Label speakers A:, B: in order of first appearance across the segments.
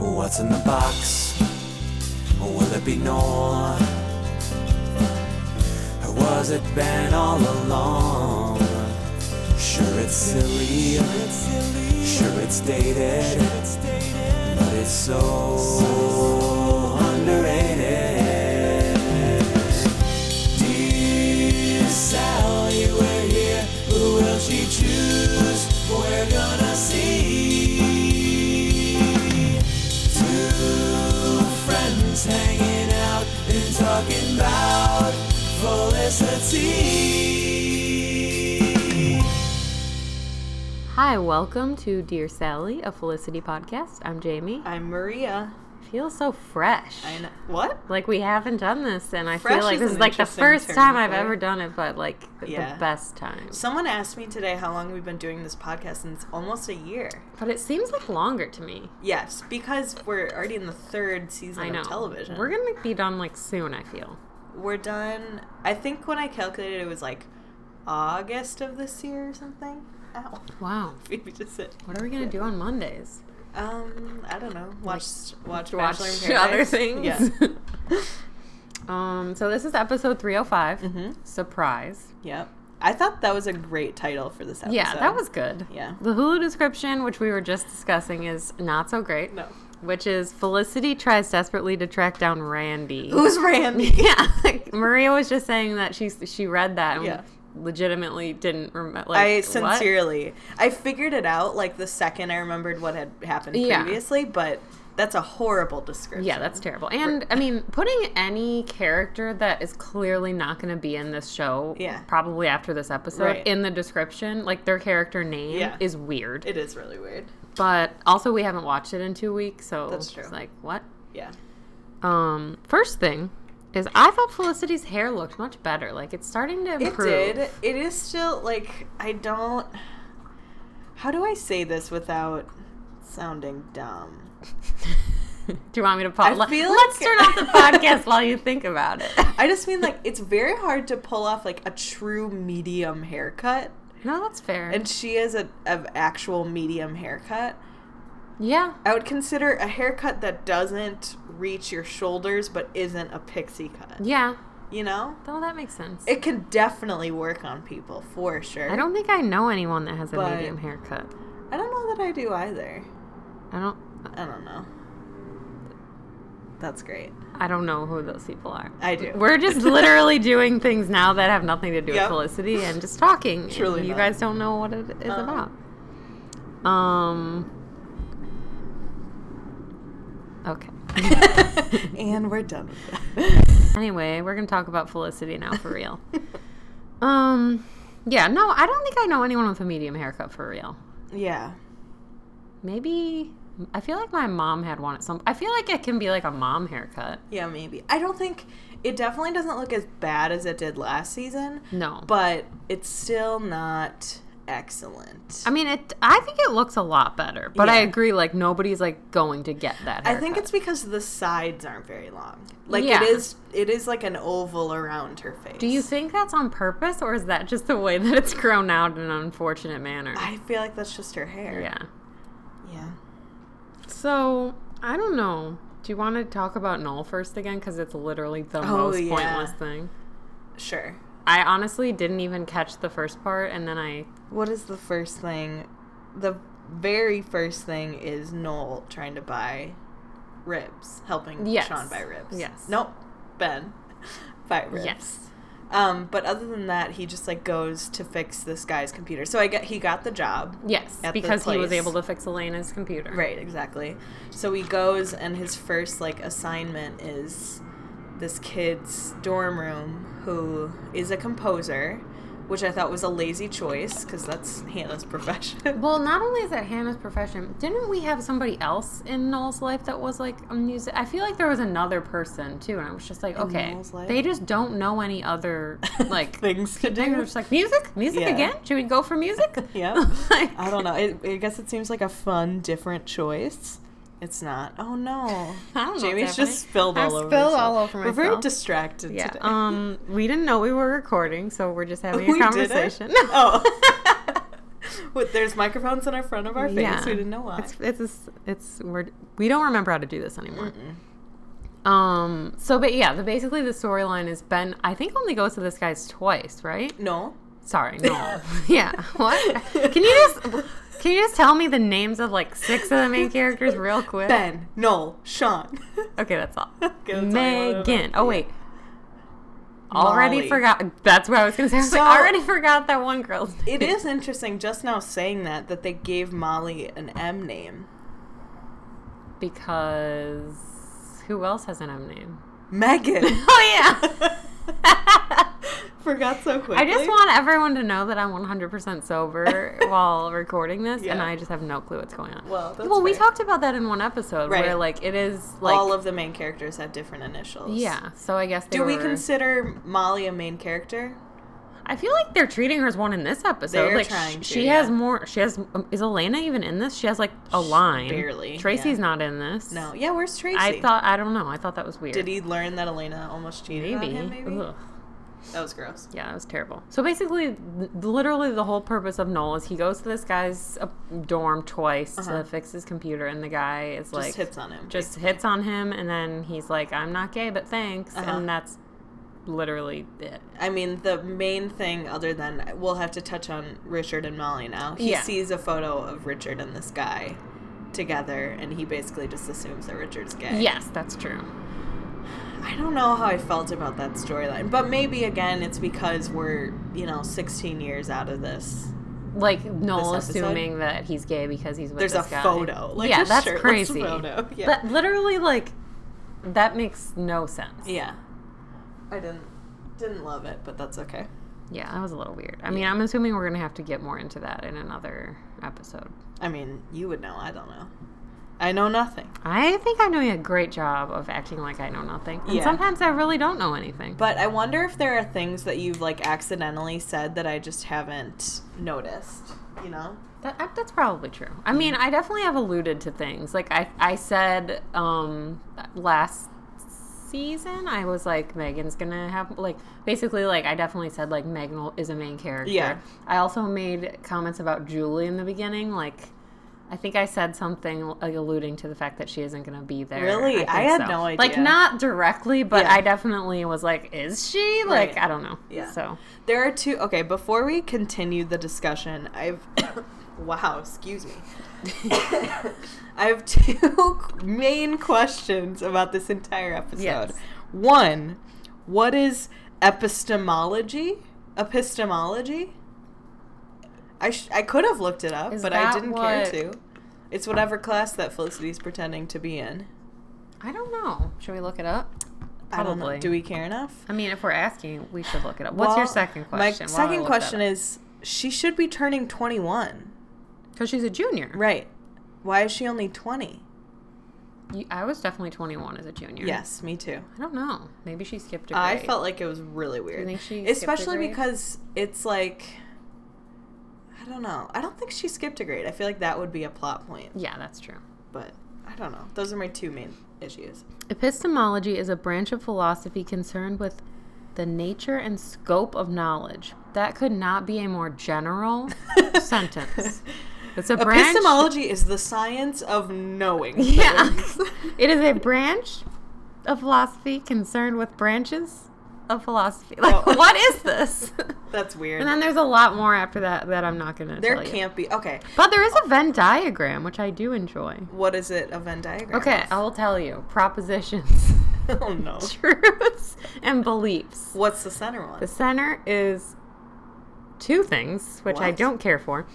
A: What's in the box? Will it be Noel? Or was it Ben all along? Sure it's silly, sure it's dated, but it's so Felicity.
B: Hi, welcome to Dear Sally, a Felicity podcast. I'm Jamie.
C: I'm Maria.
B: Feels so fresh.
C: I know. What?
B: Like we haven't done this, and I
C: Fresh
B: feel like
C: is
B: this is like the first
C: term
B: time I've
C: for it.
B: ever done it, but like
C: Yeah.
B: the best time.
C: Someone asked me today how long we've been doing this podcast, and it's almost a year.
B: But it seems like longer to me.
C: Yes, because we're already in the third season
B: I know.
C: of television.
B: We're gonna be done like soon. I feel.
C: We're done. I think when I calculated, it was like August of this year or something. Ow.
B: Wow.
C: Maybe just it.
B: What are we gonna do on Mondays?
C: Um, I don't know. Watch, watch,
B: Watch
C: Paradise.
B: other things.
C: Yeah.
B: Um. So this is episode 305.
C: mm-hmm.
B: Surprise.
C: Yep. I thought that was a great title for this episode.
B: Yeah, that was good.
C: Yeah.
B: The Hulu description, which we were just discussing, is not so great.
C: No.
B: Which is Felicity tries desperately to track down Randy.
C: Who's Randy?
B: Yeah, like, Maria was just saying that she she read that and
C: Yeah.
B: legitimately didn't remember. Like,
C: I
B: what?
C: sincerely, I figured it out like the second I remembered what had happened
B: Yeah.
C: previously, but that's a horrible description.
B: Yeah, that's terrible. And I mean, putting any character that is clearly not going to be in this show,
C: Yeah.
B: probably after this episode,
C: Right.
B: in the description, like their character name,
C: Yeah.
B: is weird.
C: it is really weird.
B: But also, we haven't watched it in two weeks, so
C: That's true.
B: It's like what?
C: Yeah,
B: Um, first thing is I thought Felicity's hair looked much better. Like it's starting to improve.
C: it did. It is still like I don't. How do I say this without sounding dumb?
B: Do you want me to pause?
C: I feel
B: Let's
C: like-
B: turn off the podcast while you think about it.
C: I just mean like it's very hard to pull off like a true medium haircut,
B: No, that's fair.
C: and she has a of actual medium haircut.
B: yeah,
C: I would consider a haircut that doesn't reach your shoulders but isn't a pixie cut.
B: yeah.
C: You know?
B: No, that makes sense.
C: It can definitely work on people for sure.
B: I don't think I know anyone that has a
C: But-
B: medium haircut.
C: I don't know that I do either.
B: I don't.
C: I don't know. That's great.
B: I don't know who those people are.
C: I do.
B: We're just literally doing things now that have nothing to do
C: Yep.
B: with Felicity and just talking.
C: Truly
B: you
C: not.
B: guys don't know what it is
C: Uh-huh.
B: about. Um. Okay.
C: and we're done with that.
B: Anyway, we're gonna talk about Felicity now for real. um, yeah, no, I don't think I know anyone with a medium haircut for real.
C: yeah.
B: Maybe I feel like my mom had one at some. I feel like it can be like a mom haircut.
C: Yeah, maybe. I don't think it definitely doesn't look as bad as it did last season,
B: No,
C: but it's still not excellent.
B: I mean it. I think it looks a lot better, but I agree. Like nobody's like going to get that.
C: I think it's because the sides aren't very long. Like
B: Yeah.
C: it is it is like an oval around her face.
B: Do you think that's on purpose, or is that just the way that it's grown out in an unfortunate manner?
C: I feel like that's just her hair.
B: yeah.
C: Yeah.
B: So I don't know. Do you want to talk about Noel first again? Because it's literally the
C: Oh,
B: most
C: yeah.
B: pointless thing.
C: Sure.
B: I honestly didn't even catch the first part, and then I
C: What is the first thing? The very first thing is Noel trying to buy ribs, helping
B: Yes.
C: Sean buy ribs.
B: Yes.
C: Nope. Ben buy ribs.
B: yes,
C: Um, but other than that, he just like goes to fix this guy's computer. So I get he got the job.
B: yes, because he was able to fix Elena's computer.
C: Right, exactly. So he goes and his first like assignment is this kid's dorm room who is a composer, which I thought was a lazy choice because that's Hannah's profession.
B: Well, not only is that Hannah's profession, didn't we have somebody else in Noel's life that was like a music? I feel like there was another person too, and I was just like,
C: In
B: okay, they just don't know any other like
C: Things to do.
B: just like music, music
C: Yeah.
B: again. Should we go for music?
C: yeah,
B: Like-
C: I don't know. It, I guess it seems like a fun, different choice. It's not. Oh no.
B: I don't know
C: Jamie's just spilled all over.
B: spilled all over myself.
C: We're very distracted
B: Yeah.
C: today.
B: Um, we didn't know we were recording, so we're just having a
C: We
B: conversation.
C: Oh. With there's microphones in our front of our face.
B: Yeah.
C: We didn't know why.
B: It's it's it's, it's we're, we don't remember how to do this anymore. Um. So, but yeah, the basically the storyline is Ben. I think only goes to this guy's twice, right?
C: no.
B: Sorry, no. yeah. What? Can you just can you just tell me the names of like six of the main characters real quick?
C: Ben, Noel, Sean.
B: Okay, that's all.
C: Okay, that's all you wanna know.
B: Megan. Oh wait. Already forgot. That's what I was gonna say. I was like,
C: So-
B: already forgot that one girl's name.
C: It is interesting just now saying that that they gave Molly an M name.
B: because who else has an M name?
C: Megan.
B: Oh yeah.
C: Forgot so quickly.
B: I just want everyone to know that I'm 100% sober while recording this, and I just have no clue what's going on.
C: Well,
B: well, we talked about that in one episode
C: Right.
B: where like it is like
C: all of the main characters have different initials.
B: yeah. So I guess they
C: Do we consider Molly a main character?
B: I feel like they're treating her as one in this episode.
C: They're
B: like
C: trying
B: sh-
C: to,
B: she has
C: yeah.
B: more. She has. Um, is Elena even in this? She has like a line.
C: barely,
B: Tracy's
C: yeah.
B: not in this.
C: No. Yeah, where's Tracy?
B: I thought. I don't know. I thought that was weird.
C: Did he learn that Elena almost cheated
B: Maybe.
C: on him? Maybe.
B: Ugh.
C: That was gross.
B: Yeah, it was terrible. So basically, th- literally, the whole purpose of Noel is he goes to this guy's uh, dorm twice
C: Uh-huh.
B: to fix his computer, and the guy is
C: Just
B: like,
C: hits on him.
B: just hits on him, and then he's like, "I'm not gay, but thanks,"
C: Uh-huh.
B: and that's literally it.
C: I mean, the main thing, other than we'll have to touch on Richard and Molly now. He
B: Yeah.
C: sees a photo of Richard and this guy together, and he basically just assumes that Richard's gay.
B: Yes, that's true.
C: I don't know how I felt about that storyline, but maybe again, it's because we're you know 16 years out of this.
B: Like Noel
C: This
B: assuming that he's gay because he's with
C: There's
B: this
C: a
B: guy.
C: photo, like
B: yeah,
C: a
B: that's crazy.
C: photo. Yeah.
B: That literally, like, that makes no sense.
C: Yeah, I didn't didn't love it, but that's okay.
B: Yeah, that was a little weird. I mean, I'm assuming we're gonna have to get more into that in another episode.
C: I mean, you would know. I don't know. I know nothing.
B: I think I'm doing a great job of acting like I know nothing. And
C: Yeah.
B: sometimes I really don't know anything.
C: But I wonder if there are things that you've like accidentally said that I just haven't noticed. You know?
B: That, that- that's probably true. I mean, I definitely have alluded to things. Like I, I said um, last season, I was like, Megan's gonna have like basically like I definitely said like Megan is a main character.
C: Yeah.
B: I also made comments about Julie in the beginning, like. I think I said something like alluding to the fact that she isn't going to be there.
C: Really?
B: think
C: I had no idea.
B: Like not directly, but
C: Yeah.
B: I definitely was like, "Is she?" Like
C: Right.
B: I don't know.
C: Yeah.
B: So
C: There are two. Okay, before we continue the discussion, I've. wow, excuse me. I have two main questions about this entire episode.
B: Yes.
C: One, what is epistemology? Epistemology? I, sh- I could have looked it up,
B: Is
C: but I didn't care to. It's whatever class that Felicity's pretending to be in.
B: I don't know. Should we look it up?
C: I don't know.
B: Probably.
C: Do we care enough?
B: I mean, if we're asking, we should look it up. What's your second question?
C: My second question is she should be turning 21.
B: because she's a junior.
C: Right. Why is she only 20?
B: You, I was definitely 21 as a junior.
C: Yes, me too.
B: I don't know. Maybe she skipped a grade.
C: I felt like it was really weird.
B: think she skipped a
C: Especially because it's like don't know. I don't think she skipped a grade. I feel like that would be a plot point.
B: Yeah, that's true.
C: But I don't know. Those are my two main issues.
B: Epistemology is a branch of philosophy concerned with the nature and scope of knowledge. That could not be a more general sentence. It's a branch.
C: Epistemology is the science of knowing.
B: Yeah. it is a branch of philosophy concerned with branches of philosophy. Like,
C: Oh.
B: what is this?
C: That's weird.
B: and then there's a lot more after that that I'm not going to
C: there
B: tell you.
C: can't be. Okay.
B: But there is a Venn diagram, which I do enjoy.
C: What is it? A Venn diagram?
B: Okay, I will tell you. Propositions,
C: oh no.
B: truths, and beliefs.
C: What's the center one?
B: The center is two things, which I don't care for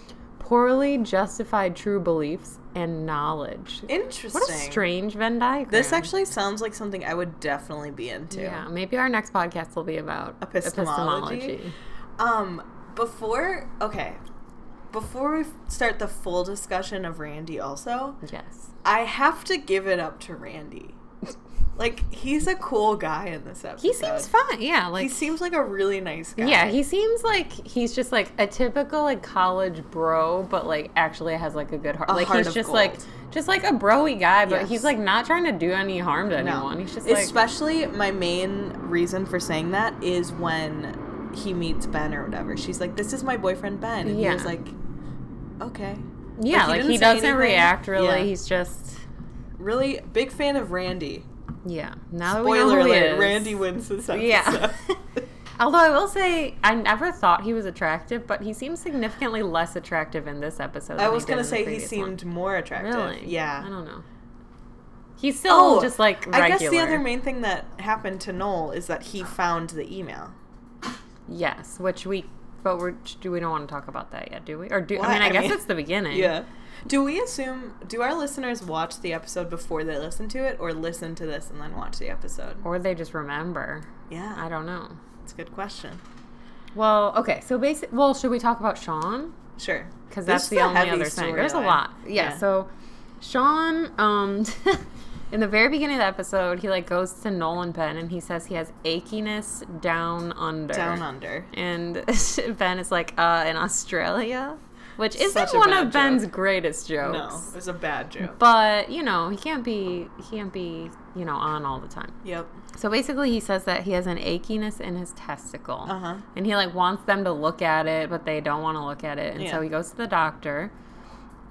B: poorly justified true beliefs and knowledge.
C: Interesting.
B: What a strange Venn diagram.
C: This actually sounds like something I would definitely be into.
B: Yeah, maybe our next podcast will be about
C: Epistemology?
B: epistemology.
C: Um, before okay, before we start the full discussion of Randy, also,
B: Yes.
C: I have to give it up to Randy. like he's a cool guy in this episode.
B: He seems fun. Yeah, like
C: he seems like a really nice guy.
B: Yeah, he seems like he's just like a typical like college bro, but like actually has like a good heart.
C: A
B: like
C: heart
B: he's just
C: gold.
B: like just like a broy guy, but
C: Yes.
B: he's like not trying to do any harm to
C: No.
B: anyone. He's just like
C: Especially my main reason for saying that is when he meets Ben or whatever. She's like, "This is my boyfriend Ben," and he
B: Yeah.
C: was like, okay.
B: Yeah,
C: he
B: like he doesn't
C: anything.
B: react really.
C: Yeah.
B: He's just
C: Really big fan of Randy.
B: Yeah. Now that we know
C: Spoiler
B: who
C: alert. Randy wins this episode.
B: Yeah. Although I will say, I never thought he was attractive, but he seems significantly less attractive in this episode.
C: I was gonna say he
B: previous one.
C: seemed more attractive.
B: really.
C: Yeah.
B: I don't know. He's still
C: Oh,
B: just like regular.
C: I guess the other main thing that happened to Noel is that he found the email.
B: Yes, which we, but we're do we don't want to talk about that yet, do we? Or do
C: What?
B: I mean? I,
C: I
B: guess it's the beginning.
C: Yeah. Do we assume? Do our listeners watch the episode before they listen to it, or listen to this and then watch the episode?
B: Or they just remember.
C: Yeah,
B: I don't know.
C: It's a good question.
B: Well, okay. So basic. Well, should we talk about Sean?
C: Sure,
B: because that's the only other thing. There's a lot. Yeah,
C: Yeah.
B: So Sean, um, in the very beginning of the episode, he like goes to Noel and Ben and he says he has achiness down under.
C: Down under.
B: And Ben is like, uh, in Australia, which isn't one of Ben's greatest jokes.
C: No, it was a bad joke.
B: But you know he can't be he can't be you know on all the time.
C: Yep.
B: So basically, he says that he has an achiness in his testicle,
C: Uh huh.
B: and he like wants them to look at it, but they don't want to look at it, and so he goes to the doctor,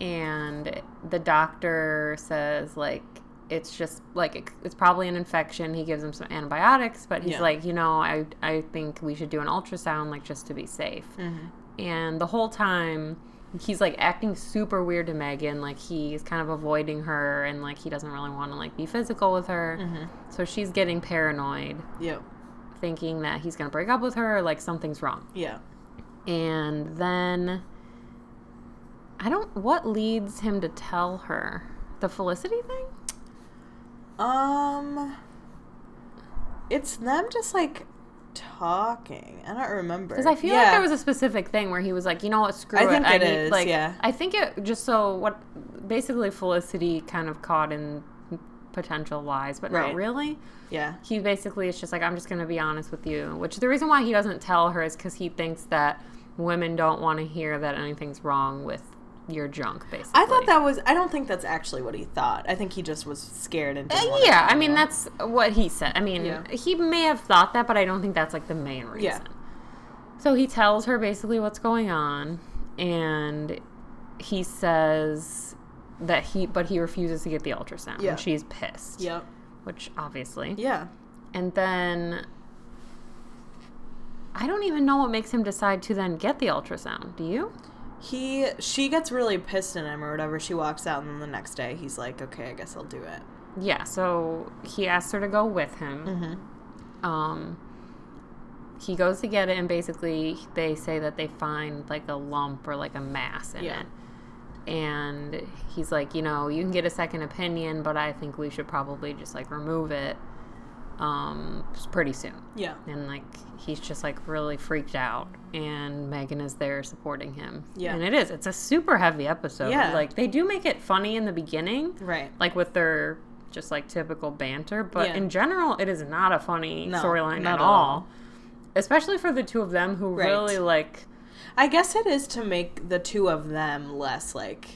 B: and the doctor says like it's just like it's probably an infection. He gives him some antibiotics, but he's
C: Yeah.
B: like, you know, I I think we should do an ultrasound like just to be safe.
C: Mm-hmm.
B: And the whole time, he's like acting super weird to Megan. Like he's kind of avoiding her, and like he doesn't really want to like be physical with her.
C: Mm-hmm.
B: So she's getting paranoid,
C: Yep.
B: thinking that he's gonna break up with her, or like something's wrong.
C: Yeah.
B: And then I don't. What leads him to tell her the Felicity thing?
C: Um. It's them just like talking. I don't remember.
B: Because I feel like there was a specific thing where he was like, you know what, screw
C: I
B: it.
C: think
B: I
C: it
B: need,
C: is,
B: like,
C: yeah.
B: I think it just so what basically Felicity kind of caught in potential lies, but not
C: Right.
B: really.
C: yeah.
B: He basically is just like, I'm just going to be honest with you. Which the reason why he doesn't tell her is because he thinks that women don't want to hear that anything's wrong with your drunk basically.
C: I thought that was. I don't think that's actually what he thought. I think he just was scared and.
B: Uh, yeah, I mean that's what he said. I mean,
C: Yeah.
B: he may have thought that, but I don't think that's like the main reason.
C: Yeah.
B: So he tells her basically what's going on, and he says that he, but he refuses to get the ultrasound.
C: Yeah.
B: And she's pissed.
C: Yep.
B: Which obviously.
C: Yeah.
B: And then I don't even know what makes him decide to then get the ultrasound. Do you?
C: He. She gets really pissed at him or whatever. She walks out, and then the next day he's like, "Okay, I guess I'll do it."
B: Yeah. So he asks her to go with him.
C: Mm-hmm.
B: um he goes to get it and basically they say that they find like a lump or like a mass in
C: Yeah.
B: it and he's like you know you can get a second opinion but i think we should probably just like remove it um pretty soon
C: Yeah.
B: and like he's just like really freaked out and megan is there supporting him
C: Yeah.
B: and it is it's a super heavy episode
C: Yeah.
B: like they do make it funny in the beginning
C: Right.
B: like with their just like typical banter but
C: Yeah.
B: in general it is not a funny
C: No,
B: storyline at all.
C: all.
B: especially for the two of them who
C: Right.
B: really like
C: I guess it is to make the two of them less like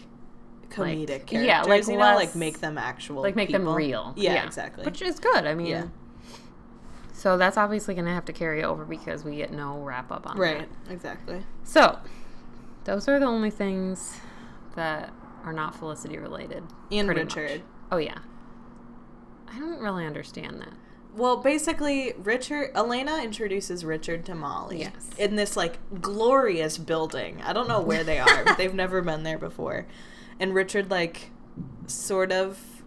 C: comedic
B: Like,
C: characters.
B: yeah, like
C: you know,
B: less-
C: like make them actual,
B: like make them
C: people.
B: real
C: Yeah, exactly.
B: which is good i mean
C: Yeah.
B: So that's obviously gonna have to carry over because we get no wrap up on that.
C: right, exactly.
B: so those are the only things that are not felicity related
C: And
B: pretty much.
C: Richard.
B: oh yeah i don't really understand that
C: Well, basically, Richard Elena introduces Richard to Molly.
B: Yes.
C: In this like glorious building. I don't know where they are, but they've never been there before. And Richard like sort of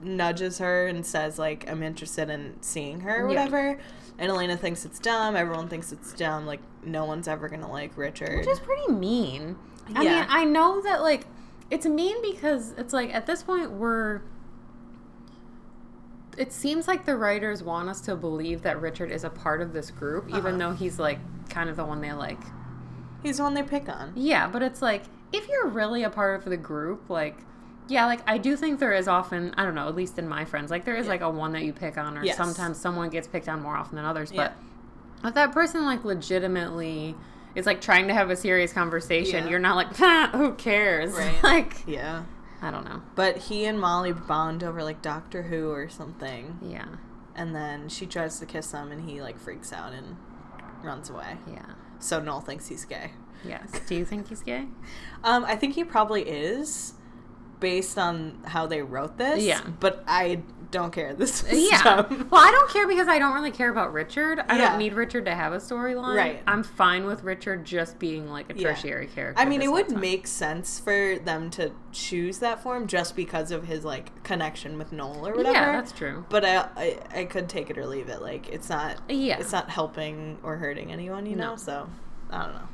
C: nudges her and says like I'm interested in seeing her or
B: Yeah.
C: whatever. And Elena thinks it's dumb. Everyone thinks it's dumb. Like no one's ever gonna like Richard.
B: which is pretty mean. I
C: Yeah.
B: mean, I know that like it's mean because it's like at this point we're. It seems like the writers want us to believe that Richard is a part of this group, even
C: Uh-huh.
B: though he's like kind of the one they like.
C: He's the one they pick on.
B: Yeah, but it's like if you're really a part of the group, like. Yeah, like I do think there is often, I don't know, at least in my friends, like there is
C: Yeah.
B: like a one that you pick on, or
C: Yes.
B: sometimes someone gets picked on more often than others.
C: Yeah.
B: But if that person like legitimately is like trying to have a serious conversation,
C: Yeah.
B: you're not like, "Ah, who cares?
C: Right.
B: like,
C: Yeah.
B: I don't know.
C: But he and Molly bond over like Doctor Who or something.
B: Yeah,
C: And then she tries to kiss him and he like freaks out and runs away.
B: yeah,
C: So Noel thinks he's gay.
B: Yes. Do you think he's gay?
C: Um, I think he probably is, based on how they wrote this.
B: Yeah.
C: But I don't care. This is
B: Yeah.
C: dumb.
B: Well, I don't care because I don't really care about Richard. I
C: Yeah.
B: don't need Richard to have a storyline.
C: Right.
B: I'm fine with Richard just being like a
C: Yeah.
B: tertiary character.
C: I mean, it would
B: time.
C: make sense for them to choose that form just because of his like connection with Noel or whatever.
B: Yeah, that's true.
C: But I, I, I could take it or leave it. Like it's not.
B: Yeah.
C: It's not helping or hurting anyone, you
B: No.
C: know. So I don't know.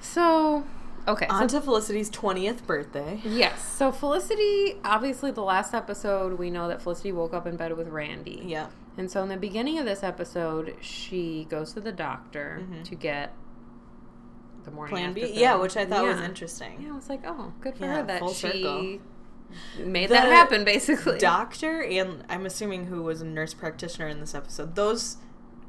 B: So, okay. so-
C: On to Felicity's twentieth birthday.
B: yes. So Felicity, obviously, the last episode, we know that Felicity woke up in bed with Randy.
C: Yeah.
B: And so in the beginning of this episode, she goes to the doctor to get the morning
C: Mm-hmm. Plan B. Yeah, which I thought was interesting.
B: Yeah, I was like, oh, good for
C: Yeah,
B: her that she
C: circle.
B: made
C: The
B: that happen, basically.
C: Doctor and I'm assuming who was a nurse practitioner in this episode. Those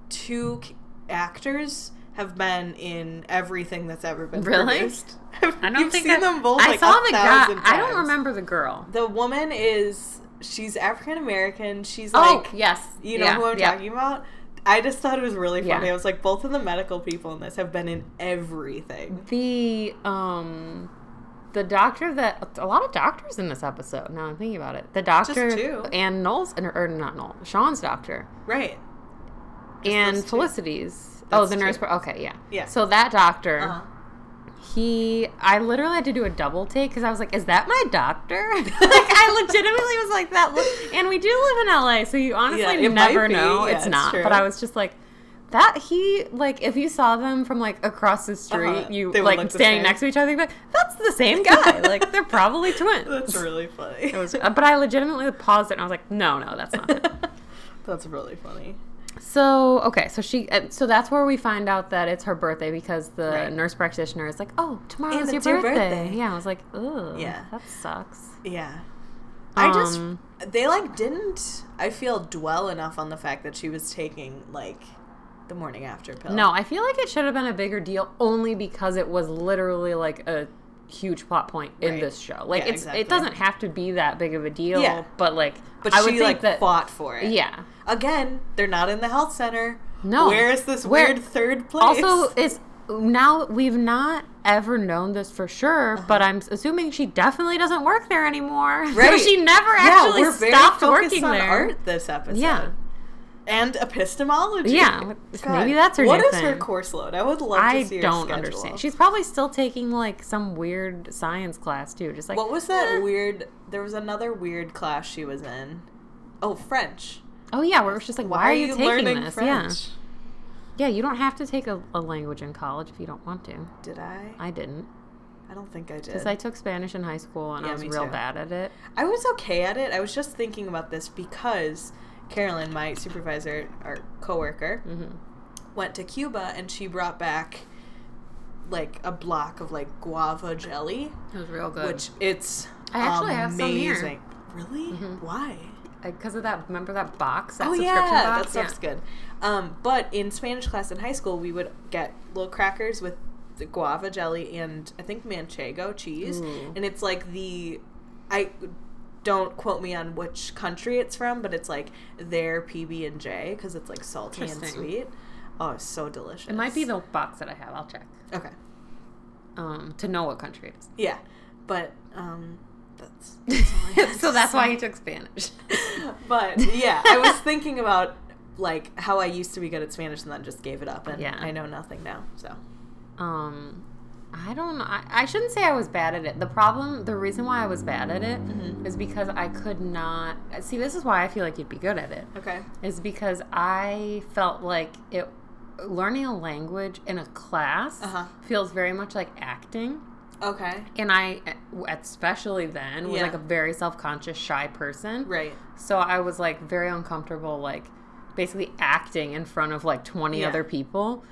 C: two actors have been in everything that's ever been
B: Really?
C: produced.
B: I don't
C: You've
B: think
C: seen
B: I,
C: them both.
B: I
C: like,
B: saw the guy.
C: thousand
B: I don't remember the girl.
C: The woman is she's African American. She's
B: oh,
C: like
B: yes.
C: you know
B: Yeah,
C: who I'm
B: yeah.
C: talking about. I just thought it was really funny.
B: Yeah.
C: I was like, both of the medical people in this have been in everything.
B: The um the doctor that a lot of doctors in this episode. Now I'm thinking about it. The doctor and Noel's and or not Noel, Sean's doctor
C: Right.
B: and
C: Felicity's. two.
B: Oh, the nurse. Okay, yeah.
C: Yeah.
B: So that doctor,
C: Uh-huh.
B: he, I literally had to do a double take because I was like, "Is that my doctor?" like I legitimately was like that. Look, and we do live in LA, so you honestly
C: Yeah,
B: never know.
C: Yeah,
B: it's
C: it's
B: not.
C: true.
B: But I was just like. That he like if you saw them from like across the street,
C: Uh-huh.
B: you
C: They
B: like standing next to each other, like, "That's the same guy." like they're probably twins.
C: That's really funny.
B: It was, uh, but I legitimately paused it and I was like, "No, no, that's not." it."
C: That's really funny.
B: So okay, so she, so that's where we find out that it's her birthday because the
C: Right.
B: nurse practitioner is like, "Oh, tomorrow's
C: And
B: your birthday.
C: birthday.
B: Yeah, I was like, "Ugh,
C: Yeah.
B: that sucks."
C: Yeah. I just
B: Um,
C: they like didn't I feel dwell enough on the fact that she was taking like the morning after pill.
B: No, I feel like it should have been a bigger deal only because it was literally like a huge plot point in
C: Right.
B: this show. Like
C: Yeah,
B: it's
C: exactly.
B: it doesn't have to be that big of a deal,
C: Yeah.
B: but like
C: But
B: I
C: she like
B: that
C: fought for it.
B: yeah.
C: Again, they're not in the health center.
B: No.
C: Where is this
B: Where-
C: weird third place?
B: Also, it's now we've not ever known this for sure, but I'm assuming she definitely doesn't work there anymore. So
C: Uh-huh. Right.
B: she never
C: yeah,
B: actually
C: very
B: stopped working
C: on
B: there.
C: art this episode.
B: Yeah.
C: And epistemology.
B: Yeah, maybe that's her
C: What is her course load? I would love
B: I
C: to see her
B: don't understand. She's probably still taking like some weird science class too. Just like
C: What was that
B: eh.
C: weird? There was another weird class she was in. Oh, French.
B: Oh yeah, where it's just like, why, are you, taking
C: learning
B: this?
C: French?
B: Yeah, yeah. You don't have to take a, a language in college if you don't want to.
C: Did I?
B: I didn't
C: I don't think I did.
B: because I took Spanish in high school and
C: Yeah,
B: I was real
C: too.
B: bad at it.
C: I was okay at it. I was just thinking about this because Carolyn, my supervisor, our coworker,
B: Mm-hmm.
C: went to Cuba and she brought back like a block of like guava jelly,
B: It was real good.
C: which it's
B: I actually have some here.
C: amazing. Really? Why?
B: because of that. Remember that box? That
C: oh
B: subscription
C: yeah,
B: box?
C: that stuff's good. Um, but in Spanish class in high school, we would get little crackers with the guava jelly and I think manchego cheese,
B: Ooh.
C: and it's like the I don't quote me on which country it's from, but it's like their PB and J because it's like salty and sweet. Oh, it's so delicious.
B: It might be the box that I have. I'll check.
C: okay.
B: Um, to know what country it is.
C: Yeah, but um, that's, that's all I have
B: so that's why you took Spanish.
C: but yeah, I was thinking about like how I used to be good at Spanish and then just gave it up, and
B: Yeah.
C: I know nothing now. So
B: um, I don't know. I, I shouldn't say I was bad at it. The problem, the reason why I was bad at it, is
C: Mhm.
B: because I could not. See, this is why I feel like you'd be good at it.
C: okay,
B: Is because I felt like it. Learning a language in a class
C: Uh-huh.
B: feels very much like acting.
C: okay,
B: And I, especially then, was
C: Yeah.
B: like a very self conscious, shy person.
C: right,
B: So I was like very uncomfortable, like basically acting in front of like 20
C: Yeah.
B: other people.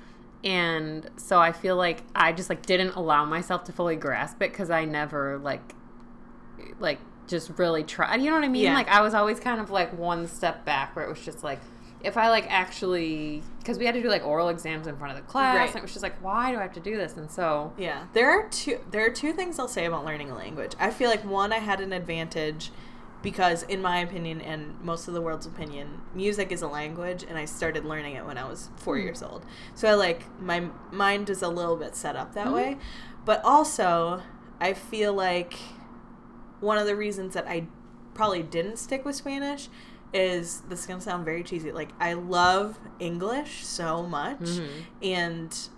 B: And so I feel like I just like didn't allow myself to fully grasp it because I never like, like just really tried. You know what I mean?
C: Yeah.
B: Like I was always kind of like one step back where it was just like, if I like actually, because we had to do like oral exams in front of the class,
C: Right.
B: and it was just like, why do I have to do this? And so,
C: yeah. There are two. There are two things I'll say about learning a language. I feel like one, I had an advantage because in my opinion and most of the world's opinion music is a language and i started learning it when i was four
B: Hmm.
C: years old so i like my mind is a little bit set up that
B: Mhm.
C: way but also i feel like one of the reasons that i probably didn't stick with spanish is this is gonna sound very cheesy like i love english so much
B: Mhm.
C: and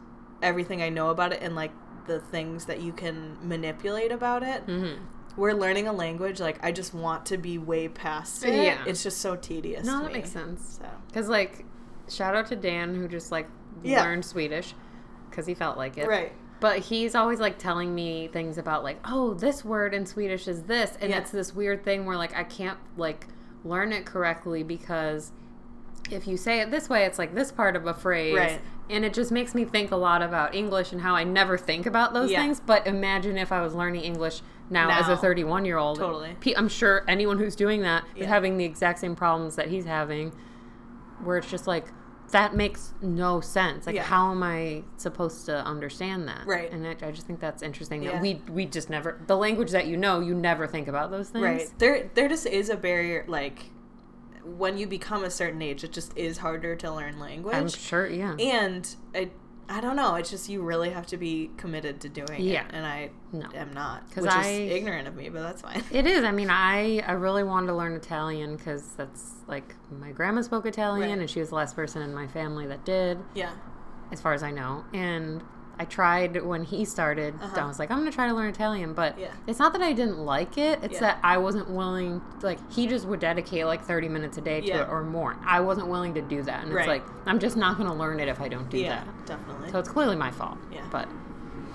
C: everything i know about it and like the things that you can manipulate about it
B: Mhm.
C: We're learning a language like i just want to be way past it
B: Yeah.
C: it's just so tedious
B: No,
C: to
B: that
C: me.
B: makes sense.
C: so
B: Because, like, shout out to Dan who just, like,
C: Yeah.
B: learned Swedish because he felt like it.
C: right
B: But he's always, like, telling me things about, like, oh, this word in Swedish is this. And
C: Yeah.
B: it's this weird thing where, like, I can't, like, learn it correctly because if you say it this way, it's like this part of a phrase.
C: Right.
B: And it just makes me think a lot about English and how I never think about those
C: Yeah.
B: things. But imagine if I was learning English now, as a 31 year old.
C: Totally.
B: I'm sure anyone who's doing that is
C: Yeah.
B: having the exact same problems that he's having, where it's just like, that makes no sense. Like,
C: Yeah.
B: how am I supposed to understand that?
C: Right.
B: And it, I just think that's interesting that
C: Yeah.
B: we we just never the language that you know you never think about those things.
C: right there there just is a barrier like when you become a certain age it just is harder to learn language
B: I'm sure. Yeah.
C: and I, I don't know it's just you really have to be committed to doing
B: Yeah.
C: it and i
B: No.
C: am not which
B: I-
C: is ignorant of me but that's fine
B: It is. I mean, I I really wanted to learn Italian because that's like my grandma spoke Italian,
C: Right.
B: and she was the last person in my family that did,
C: yeah
B: as far as I know. And I tried when he started.
C: Uh-huh.
B: I was like, I'm gonna try to learn Italian, but
C: Yeah.
B: it's not that I didn't like it. It's
C: Yeah.
B: that I wasn't willing. Like he just would dedicate like 30 minutes a day to
C: Yeah.
B: it or more. I wasn't willing to do that, and
C: Right.
B: it's like I'm just not gonna learn it if I don't do
C: yeah
B: that.
C: definitely
B: So it's clearly my fault.
C: Yeah.
B: But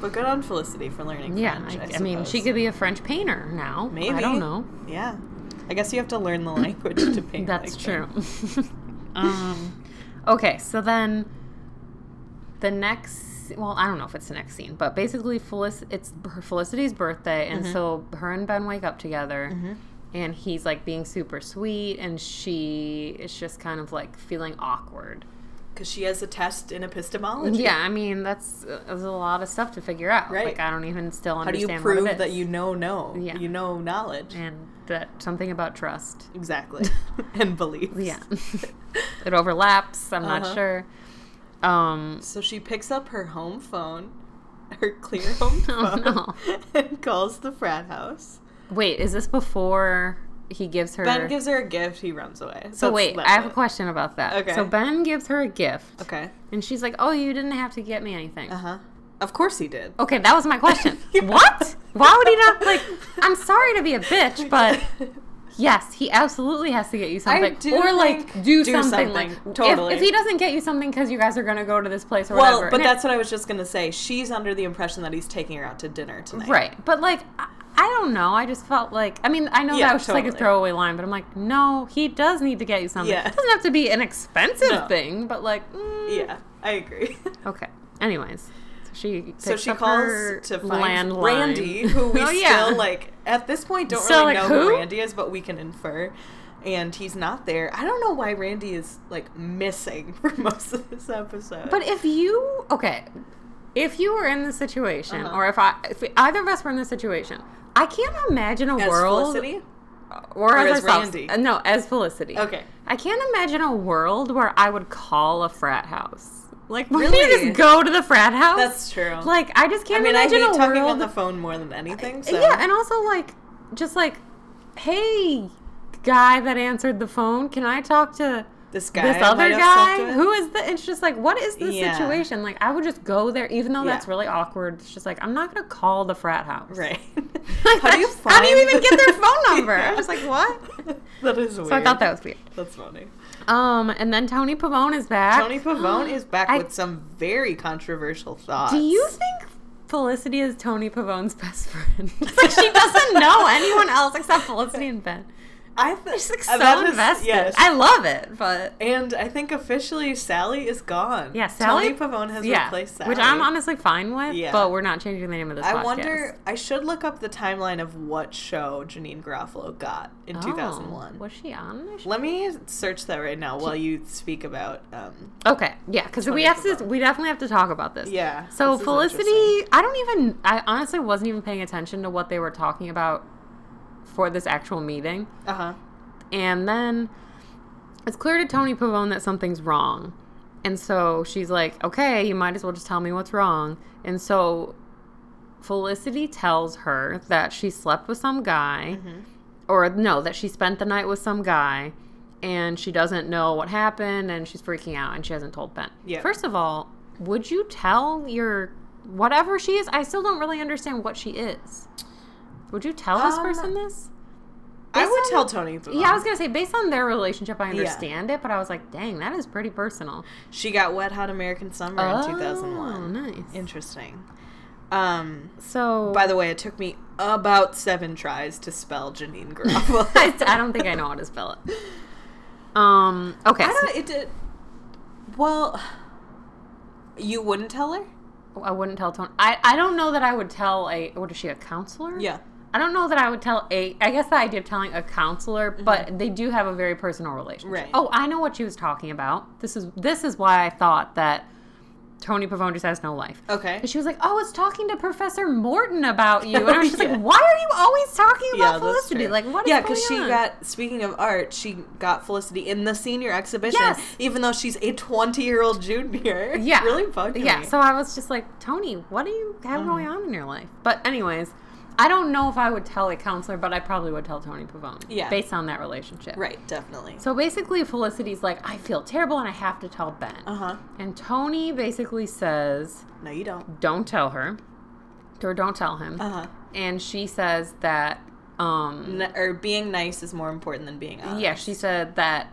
C: but good on felicity for learning
B: yeah,
C: French,
B: I, I mean, she could be a French painter now.
C: maybe
B: I don't know.
C: yeah i guess you have to learn the language to paint
B: That's true. um, okay, so then the next, well, I don't know if it's the next scene, but basically, Felic- it's Felicity's birthday,
C: Mm-hmm.
B: and so her and Ben wake up together, and he's like being super sweet, and she is just kind of like feeling awkward.
C: because she has a test in epistemology
B: Yeah, I mean that's uh, there's a lot of stuff to figure out.
C: Right.
B: Like I don't even still understand
C: how do you prove that you know know
B: Yeah.
C: you know knowledge
B: and that something about trust.
C: exactly and beliefs
B: Yeah, it overlaps. I'm not
C: Uh-huh.
B: sure. Um,
C: So she picks up her home phone, her clear home
B: Oh,
C: phone,
B: no.
C: and calls the frat house.
B: Wait, is this before he gives her?
C: Ben gives her a gift. He runs away.
B: so
C: That's-
B: wait, I have a question about that.
C: Okay.
B: So Ben gives her a gift,
C: Okay.
B: and she's like, "Oh, you didn't have to get me anything."
C: Uh huh. Of course he did.
B: Okay, that was my question.
C: Yeah.
B: What? Why would he not like? I'm sorry to be a bitch, but yes, he absolutely has to get you something, or like do,
C: do
B: something.
C: something,
B: Like if-
C: totally.
B: If, he doesn't get you something because you guys are gonna go to this place or
C: well,
B: whatever.
C: but
B: and it-
C: that's what I was just gonna say. She's under the impression that he's taking her out to dinner tonight.
B: Right. But like I, I don't know. I just felt like I mean, I know
C: Yeah,
B: that was just like a throwaway line, but I'm like, no, he does need to get you something.
C: Yeah.
B: It doesn't have to be an expensive
C: No.
B: thing, but like mm,
C: Yeah, I agree.
B: Okay. Anyways. So she picks
C: so she
B: up
C: calls
B: her
C: to find
B: landline.
C: Randy, who we
B: oh, yeah.
C: still like at this point don't really
B: like,
C: know who?
B: who?
C: Randy is, but we can infer. And he's not there. I don't know why Randy is like missing for most of this episode.
B: But if you okay, if you were in this situation,
C: Uh-huh.
B: or if I, if either of us were in this situation, I can't imagine a
C: as
B: world
C: Felicity,
B: or,
C: Or
B: as,
C: as. Randy?
B: Uh, No, as Felicity.
C: Okay.
B: I can't imagine a world where I would call a frat house. Like, you
C: Really?
B: just go to the frat house?
C: that's true.
B: Like, I just can't I
C: mean, I
B: imagine
C: hate
B: a
C: talking
B: world.
C: on the phone more than anything. So
B: Yeah, and also like, just like, hey, guy that answered the phone, can I talk to
C: this guy,
B: this other
C: might have slept
B: guy? Who is the? It's just like, what is the
C: Yeah.
B: situation? Like, I would just go there, even though that's really awkward. It's just like, I'm not gonna call the frat house.
C: right?
B: Like,
C: how do you find?
B: how do you even get their phone number?
C: Yeah.
B: I was like, what?
C: that is weird.
B: So I thought that was weird.
C: that's funny.
B: Um, and then Toni Pavone is back.
C: Toni Pavone is back
B: I-
C: with some very controversial thoughts.
B: Do you think Felicity is Toni Pavone's best friend? Like she doesn't know anyone else except Felicity and Ben.
C: I
B: She's like so invested.
C: Yes.
B: I love it, but
C: and I think officially Sally is gone.
B: yeah, Sally
C: Toni Pavone has
B: yeah,
C: replaced Sally.
B: which I'm honestly fine with.
C: Yeah.
B: but we're not changing the name of this.
C: I
B: podcast.
C: wonder. I should look up the timeline of what show Janeane Garofalo got in
B: Oh,
C: 2001.
B: Was she on?
C: Let me search that right now while you speak about. Um,
B: Okay, yeah, because we have to. We definitely have to talk about this.
C: yeah.
B: So Felicity. I don't even. I honestly wasn't even paying attention to what they were talking about before this actual meeting.
C: Uh huh.
B: And then it's clear to Toni Pavone that something's wrong. And so she's like, okay, you might as well just tell me what's wrong. And so Felicity tells her that she slept with some guy, or no, that she spent the night with some guy, and she doesn't know what happened, and she's freaking out, and she hasn't told Ben.
C: Yeah.
B: First of all, would you tell your whatever she is? I still don't really understand what she is. Would you tell this
C: Um,
B: person this?
C: I would
B: on-
C: tell Toni.
B: Yeah, I was gonna say based on their relationship, I understand it, but I was like, dang, that is pretty personal.
C: She got Wet Hot American Summer in 2001.
B: Oh, nice.
C: Interesting. Um,
B: So,
C: by the way, it took me about seven tries to spell Janeane Garofalo.
B: I, don't think I know how to spell it. Um. Okay.
C: I
B: so-
C: don't. It did. Well, you wouldn't tell her.
B: I wouldn't tell Toni. I, I don't know that I would tell a. What is she? A counselor?
C: Yeah.
B: I don't know that I would tell a. I guess the idea of telling a counselor, but they do have a very personal relationship.
C: Mm-hmm. Right.
B: Oh, I know what she was talking about. This is this is why I thought that Toni Pavone just has no life.
C: Okay.
B: And she was like, "Oh, I was talking to Professor Morton about you," and I was just
C: Yeah.
B: like, "Why are you always talking about
C: Yeah,
B: Felicity? Like, what
C: yeah,
B: because
C: she got. Speaking of art, she got Felicity in the senior exhibition,
B: Yes.
C: even though she's a twenty-year-old junior.
B: yeah,
C: really bugged
B: Yeah,
C: me. Mm-hmm.
B: so I was just like, Toni, what do you have going on in your life? But anyways, I don't know if I would tell a counselor, but I probably would tell Toni Pavone.
C: Yeah.
B: based on that relationship.
C: right, definitely.
B: So basically, Felicity's like, I feel terrible, and I have to tell Ben.
C: Uh huh.
B: And Toni basically says,
C: No, you don't.
B: don't tell her, or don't tell him.
C: Uh huh.
B: And she says that, um,
C: N- or being nice is more important than being honest.
B: yeah, she said that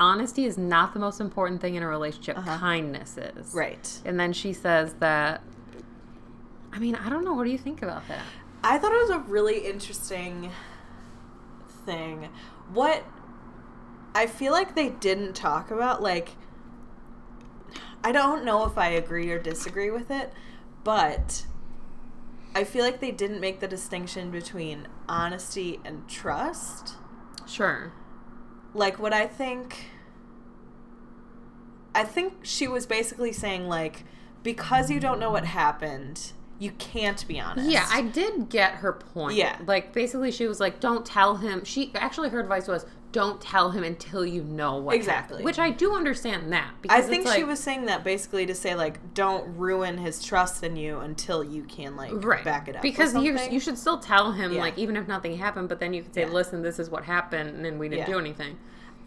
B: honesty is not the most important thing in a relationship.
C: Uh-huh.
B: Kindness is.
C: Right.
B: And then she says that. I mean, I don't know. What do you think about that?
C: I thought it was a really interesting thing. What I feel like they didn't talk about, like, I don't know if I agree or disagree with it, but I feel like they didn't make the distinction between honesty and trust.
B: Sure.
C: Like, what I think. I think she was basically saying, like, because you don't know what happened, you can't be honest.
B: Yeah, I did get her point.
C: Yeah.
B: Like, basically, she was like, don't tell him. She actually, her advice was, don't tell him until you know what
C: Exactly.
B: happened. Which I do understand that.
C: I think
B: it's
C: she was saying that basically to say like, don't ruin his trust in you until you can like
B: Right.
C: back it up.
B: Because you you should still tell him,
C: Yeah.
B: like, even if nothing happened, but then you could say,
C: Yeah.
B: listen, this is what happened, and then we didn't
C: Yeah.
B: do anything.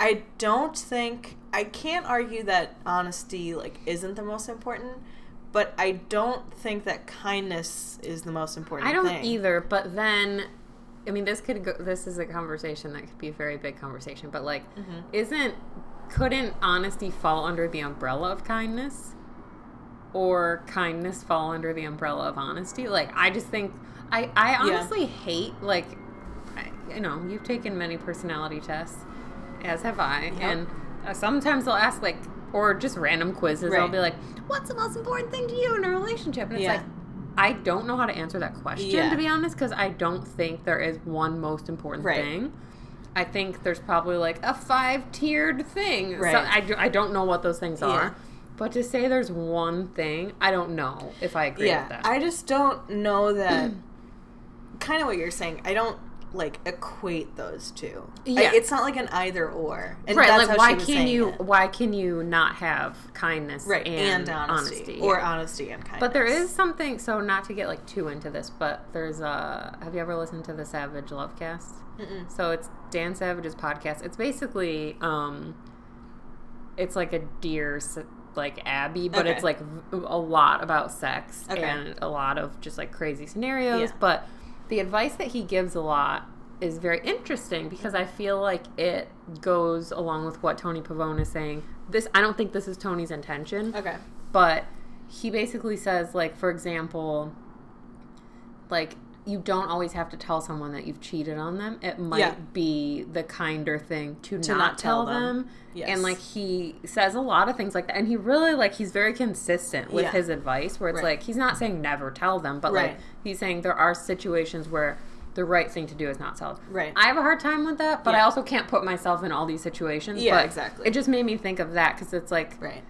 C: I don't think I can't argue that honesty like isn't the most important, but I don't think that kindness is the most important.
B: I don't
C: thing.
B: either, but then I mean this could go this is a conversation that could be a very big conversation, but like
C: Mm-hmm.
B: isn't couldn't honesty fall under the umbrella of kindness? Or kindness fall under the umbrella of honesty? Like I just think I I
C: Yeah.
B: honestly hate like I, you know, you've taken many personality tests as have I,
C: Yep.
B: and uh, sometimes they'll ask like or just random quizzes. I'll be like, "What's the most important thing to you in a relationship?" And it's
C: Yeah.
B: like, I don't know how to answer that question
C: Yeah.
B: to be honest, because I don't think there is one most important
C: Right.
B: thing. I think there's probably like a five tiered thing. So I, do, I don't know what those things
C: Yeah.
B: are. But to say there's one thing, I don't know if I agree
C: Yeah,
B: with that.
C: I just don't know that. kind of what you're saying. I don't like equate those two. I-
B: Yeah.
C: it's not like an either or. And
B: right, like why can you
C: it.
B: why can you not have kindness
C: right
B: and,
C: and, honesty,
B: yeah.
C: or honesty and kindness?
B: But there is something. So not to get like too into this, but there's a. Have you ever listened to the Savage Lovecast?
C: Mm-mm.
B: So it's Dan Savage's podcast. It's basically, um, it's like a dear s- like Abby, but
C: Okay.
B: it's like a lot about sex
C: Okay.
B: and a lot of just like crazy scenarios.
C: Yeah.
B: But the advice that he gives a lot is very interesting because I feel like it goes along with what Toni Pavone is saying. This I don't think this is Toni's intention
C: Okay.
B: but he basically says like for example like you don't always have to tell someone that you've cheated on them it might
C: Yeah.
B: be the kinder thing to,
C: To
B: not,
C: not
B: tell
C: tell
B: them,
C: them. Yes.
B: and like he says a lot of things like that and he really like he's very consistent with
C: Yeah.
B: his advice where it's
C: Right.
B: like he's not saying never tell them but like he's saying there are situations where the right thing to do is not tell.
C: Right.
B: I have a hard time with that, but I also can't put myself in all these situations.
C: Yeah,
B: but
C: exactly.
B: It just made me think of that because it's like,
C: Right.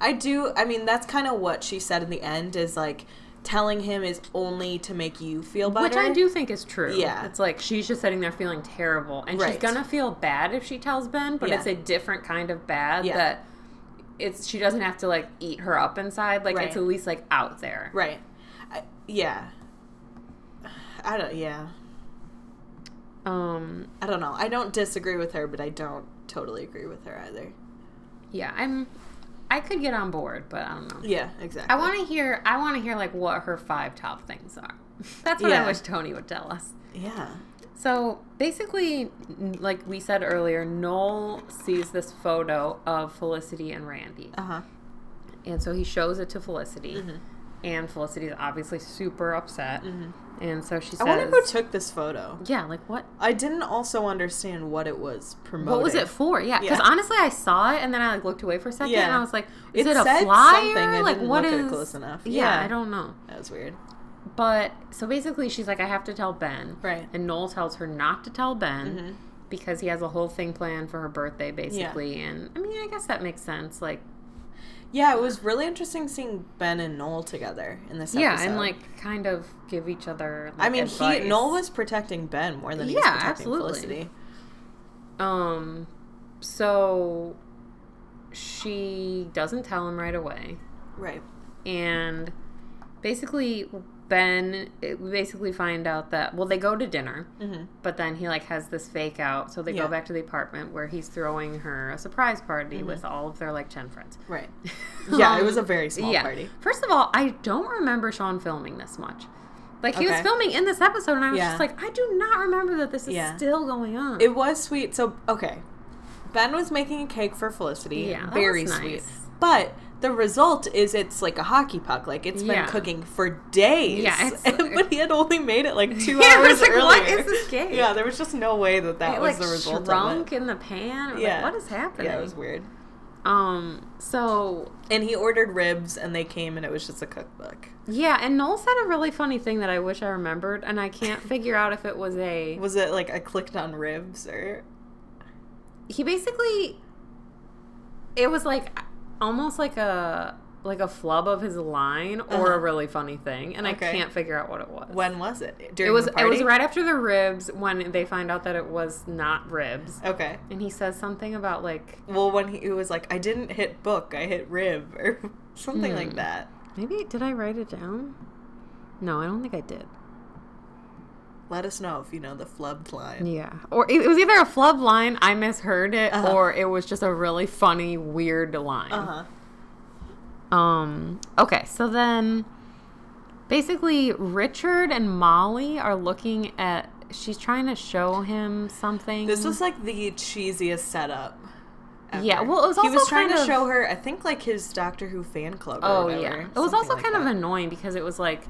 C: I do. I mean, that's kind of what she said in the end is like, telling him is only to make you feel better.
B: Which I do think is true.
C: Yeah.
B: It's like she's just sitting there feeling terrible. And she's gonna feel bad if she tells Ben, but
C: Yeah.
B: it's a different kind of bad
C: Yeah.
B: that it's she doesn't have to like eat her up inside. Like
C: Right.
B: it's at least like out there.
C: Right. I, yeah. I don't. Yeah.
B: Um
C: I don't know. I don't disagree with her, but I don't totally agree with her either.
B: yeah, I'm I could get on board, but I don't know.
C: Yeah. Exactly.
B: I want to hear I want to hear like what her five top things are. That's what
C: Yeah.
B: I wish Toni would tell us.
C: Yeah.
B: So basically, like we said earlier, Noel sees this photo of Felicity and Randy.
C: Uh huh.
B: And so he shows it to Felicity.
C: Mm-hmm.
B: And Felicity is obviously super upset. And so she says,
C: I wonder who took this photo.
B: Yeah, like what?
C: I didn't also understand what it was promoting.
B: What was it for? Yeah, because
C: Yeah.
B: honestly, I saw it and then I like looked away for a second and
C: Yeah.
B: I was like, "Is
C: It
B: it, a flyer? like what
C: look at it
B: is?"
C: close enough.
B: Yeah,
C: Yeah.
B: I don't know.
C: That was weird.
B: But so basically, she's like, "I have to tell Ben."
C: Right. Mm-hmm.
B: And Noel tells her not to tell Ben because he has a whole thing planned for her birthday, basically. And I mean, I guess that makes sense. Like,
C: Yeah, it was really interesting seeing Ben and Noel together in this
B: yeah,
C: episode.
B: and like kind of give each other.
C: I mean,
B: advice.
C: he Noel was protecting Ben more than he was
B: Yeah,
C: protecting
B: absolutely.
C: Felicity.
B: Um, so she doesn't tell him right away,
C: Right.
B: and basically Ben we basically find out that well they go to dinner,
C: Mm-hmm.
B: but then he like has this fake out, so they
C: Yeah.
B: go back to the apartment where he's throwing her a surprise party
C: Mm-hmm.
B: with all of their like ten friends.
C: Right. Yeah, it
B: Um,
C: was a very small
B: yeah.
C: party.
B: First of all, I don't remember Sean filming this much. Like he was filming in this episode, and I was
C: Yeah.
B: just like, I do not remember that this is still going on.
C: It was sweet. So okay, Ben was making a cake for Felicity.
B: Yeah,
C: very
B: was
C: sweet. But the result is it's like a hockey puck. Like it's been cooking for days.
B: Yeah,
C: but he had only made it like two
B: Yeah,
C: hours
B: like,
C: earlier.
B: what is this cake?
C: Yeah, there was just no way that that
B: it
C: was
B: like
C: the result
B: shrunk in the pan.
C: Yeah.
B: like, what is happening?
C: Yeah, it was weird.
B: Um. So
C: And he ordered ribs, and they came, and it was just a cookbook.
B: yeah, and Noel said a really funny thing that I wish I remembered, and I can't figure out if it was a.
C: Was it like I clicked on ribs or?
B: He basically. It was like almost like a like a flub of his line or a
C: Uh-huh.
B: really funny thing, and
C: Okay.
B: I can't figure out what it was.
C: When was it?
B: it
C: During
B: was
C: the
B: it was right after the ribs when they find out that it was not ribs,
C: Okay.
B: and he says something about like
C: Well, when he it was like, I didn't hit book, I hit rib, or something like
B: Hmm.
C: that.
B: maybe did I write it down? No, I don't think I did.
C: Let us know if you know the flubbed line.
B: Yeah. Or it was either a flub line, I misheard it,
C: Uh-huh.
B: or it was just a really funny, weird line.
C: Uh huh.
B: Um, okay, so then basically Richard and Molly are looking at she's trying to show him something.
C: This was like the cheesiest setup. ever.
B: Yeah, well, it was
C: he was trying to
B: of-
C: show her. I think like his Doctor Who fan club. Or
B: Oh
C: whatever,
B: yeah. It was also
C: like
B: kind of
C: that.
B: annoying because it was like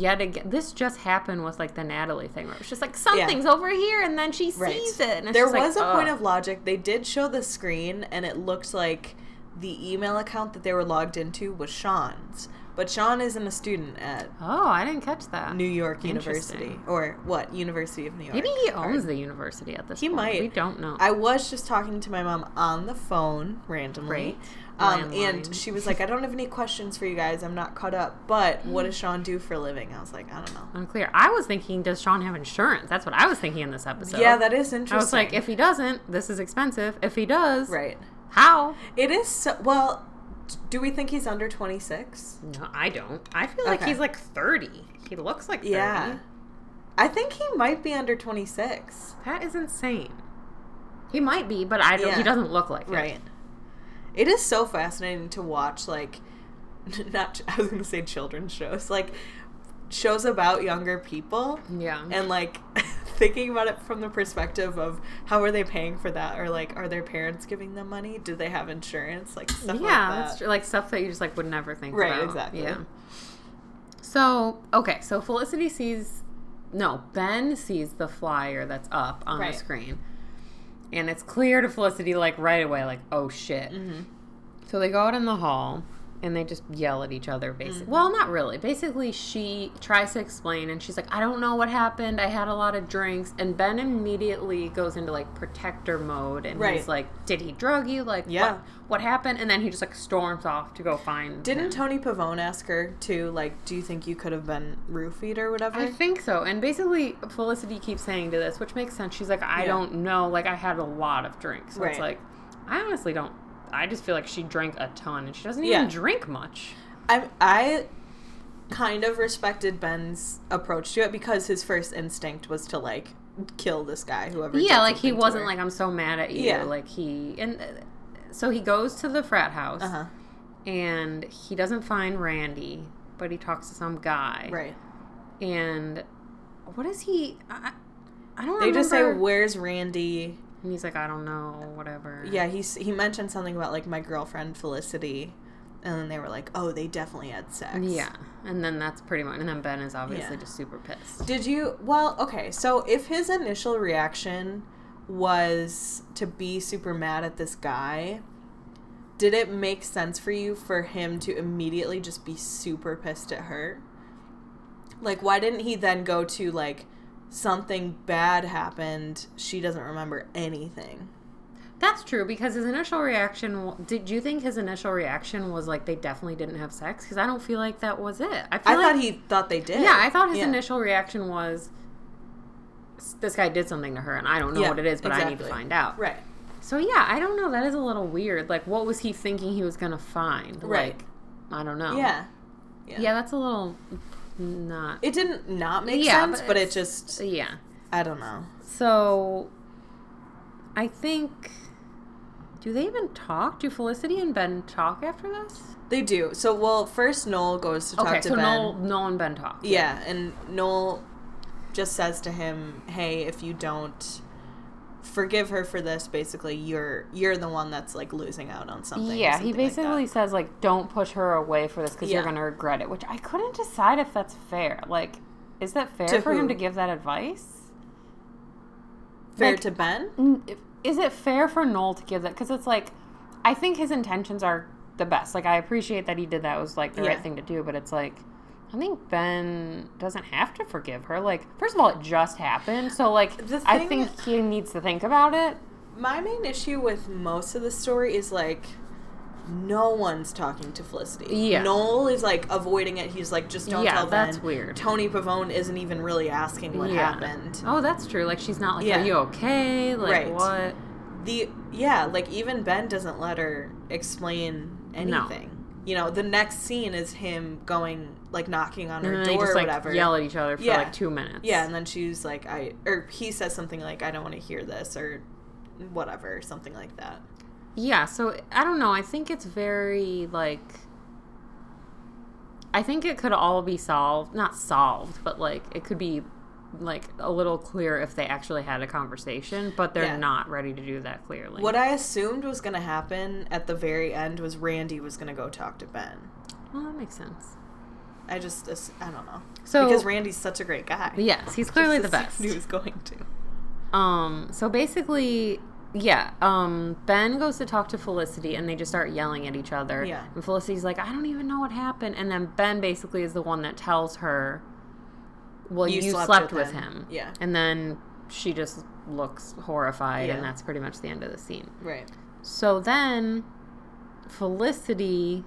B: yet again this just happened with like the Natalie thing where it was just like something's over here and then she
C: Right.
B: sees it and it's
C: there
B: just like,
C: was a point of logic. They did show the screen, and it looked like the email account that they were logged into was Sean's. But Sean isn't a student at
B: Oh, I didn't catch that.
C: New York University or what University of New York.
B: Maybe he
C: Or-
B: owns the university at this
C: He
B: point.
C: might.
B: We don't know.
C: I was just talking to my mom on the phone randomly.
B: Great.
C: Um, and she was like, I don't have any questions for you guys. I'm not caught up. But what does Sean do for a living? I was like, I don't know.
B: Unclear. I was thinking, does Sean have insurance? That's what I was thinking in this episode.
C: yeah, that is interesting.
B: I was like, if he doesn't, this is expensive. If he does,
C: Right.
B: how?
C: It is so. Well, do we think he's under 26?
B: No, I don't. I feel like
C: Okay.
B: he's like 30. He looks like 30.
C: Yeah. I think he might be under 26.
B: That is insane. He might be, but I don't.
C: Yeah.
B: He doesn't look like it.
C: Right. It is so fascinating to watch, like, not, I was going to say children's shows, like, shows about younger people.
B: Yeah.
C: and like thinking about it from the perspective of how are they paying for that or like are their parents giving them money do they have insurance like stuff
B: yeah,
C: like that
B: that's true. Like stuff that you just like would never think
C: Right,
B: about.
C: exactly.
B: Yeah. So okay, so Felicity sees, no, Ben sees the flyer that's up on
C: Right.
B: the screen, and it's clear to Felicity like right away, like oh shit.
C: Mm-hmm.
B: So they go out in the hall, and they just yell at each other basically
C: Mm-hmm.
B: well not really basically she tries to explain and she's like i don't know what happened i had a lot of drinks and ben immediately goes into like protector mode and
C: Right.
B: he's like did he drug you like
C: Yeah.
B: what what happened and then he just like storms off to go find
C: Didn't
B: him.
C: Toni Pavone ask her too? Like, do you think you could have been roofied or whatever?
B: I think so. And basically, Felicity keeps saying to this, which makes sense. She's like, I
C: Yeah.
B: don't know. Like, I had a lot of drinks. So it's like, I honestly don't. I just feel like she drank a ton and she doesn't
C: Yeah.
B: even drink much.
C: I I kind of respected Ben's approach to it because his first instinct was to like kill this guy, whoever.
B: yeah, like he wasn't like, I'm so mad at you.
C: Yeah.
B: Like, he. And uh, so he goes to the frat house
C: Uh huh.
B: and he doesn't find Randy, but he talks to some guy.
C: Right.
B: And what is he. I, I don't
C: They just say, "Where's Randy?"
B: And he's like, I don't know, whatever.
C: Yeah, he's he mentioned something about like my girlfriend Felicity, and then they were like, "Oh, they definitely had sex."
B: Yeah. And then that's pretty much. And then Ben is obviously
C: Yeah.
B: just super pissed.
C: Did you? Well, okay. So if his initial reaction was to be super mad at this guy, did it make sense for you for him to immediately just be super pissed at her? Like, why didn't he then go to like something bad happened? She doesn't remember anything.
B: That's true because his initial reaction. Did you think his initial reaction was like they definitely didn't have sex? Because I don't feel like that was it. I, feel
C: I
B: like,
C: thought he thought they did.
B: Yeah, I thought his
C: Yeah.
B: initial reaction was this guy did something to her, and I don't know
C: Yeah,
B: what it is, but I need to find out.
C: Right.
B: So yeah, I don't know. That is a little weird. Like, what was he thinking he was gonna find?
C: Right.
B: Like, I don't know.
C: Yeah. Yeah.
B: Yeah, that's a little not.
C: It didn't not make
B: Yeah,
C: sense,
B: but
C: but, it just
B: yeah.
C: I don't know.
B: So, I think. Do they even talk? Do Felicity and Ben talk after this?
C: They do. So well, first Noel goes to talk
B: okay,
C: to
B: so
C: Ben.
B: Noel, Noel and Ben talk.
C: Yeah, and Noel just says to him, "Hey, if you don't forgive her for this, basically you're you're the one that's like losing out on something."
B: Yeah, he
C: something like
B: basically says like, "Don't push her away for this because you're gonna regret it." Which I couldn't decide if that's fair. Like, is that fair
C: To
B: for him to give that advice?
C: fair
B: like-
C: to Ben.
B: Is it fair for Noel to give that? Because it's like, I think his intentions are the best. Like, I appreciate that he did that. It was like the
C: Yeah.
B: right thing to do. But it's like, I think Ben doesn't have to forgive her. Like, first of all, it just happened. So like, I think he needs to think about it.
C: My main issue with most of the story is like no one's talking to Felicity.
B: Yeah.
C: Noel is like avoiding it. He's like, just don't
B: Yeah,
C: tell Ben.
B: that's weird.
C: Toni Pavone isn't even really asking what
B: Yeah.
C: happened.
B: Oh, that's true. Like, she's not like,
C: Yeah.
B: "Are you okay?" Like,
C: Right.
B: what?
C: the yeah like even ben doesn't let her explain anything you know the next scene is him going like knocking on her door
B: just
C: or
B: like
C: whatever
B: yell at each other for
C: Yeah.
B: like two minutes.
C: yeah and then she's like i or he says something like i don't want to hear this or whatever something like that
B: Yeah, so I don't know. I think it's very like I think it could all be solved, not solved, but like it could be like a little clear if they actually had a conversation, but they're
C: Yeah.
B: not ready to do that clearly.
C: what i assumed was going to happen at the very end was randy was going to go talk to ben
B: well, that makes sense.
C: i just i don't know
B: So
C: because randy's such a great guy
B: yes, he's clearly the best.
C: he was going to
B: Um, so basically, yeah, um, Ben goes to talk to Felicity and they just start yelling at each other.
C: Yeah.
B: And Felicity's like, I don't even know what happened. And then Ben basically is the one that tells her, Well, you,
C: You
B: slept,
C: slept
B: with,
C: with
B: him.
C: him. Yeah.
B: And then she just looks horrified, and that's pretty much the end of the scene.
C: right
B: So then Felicity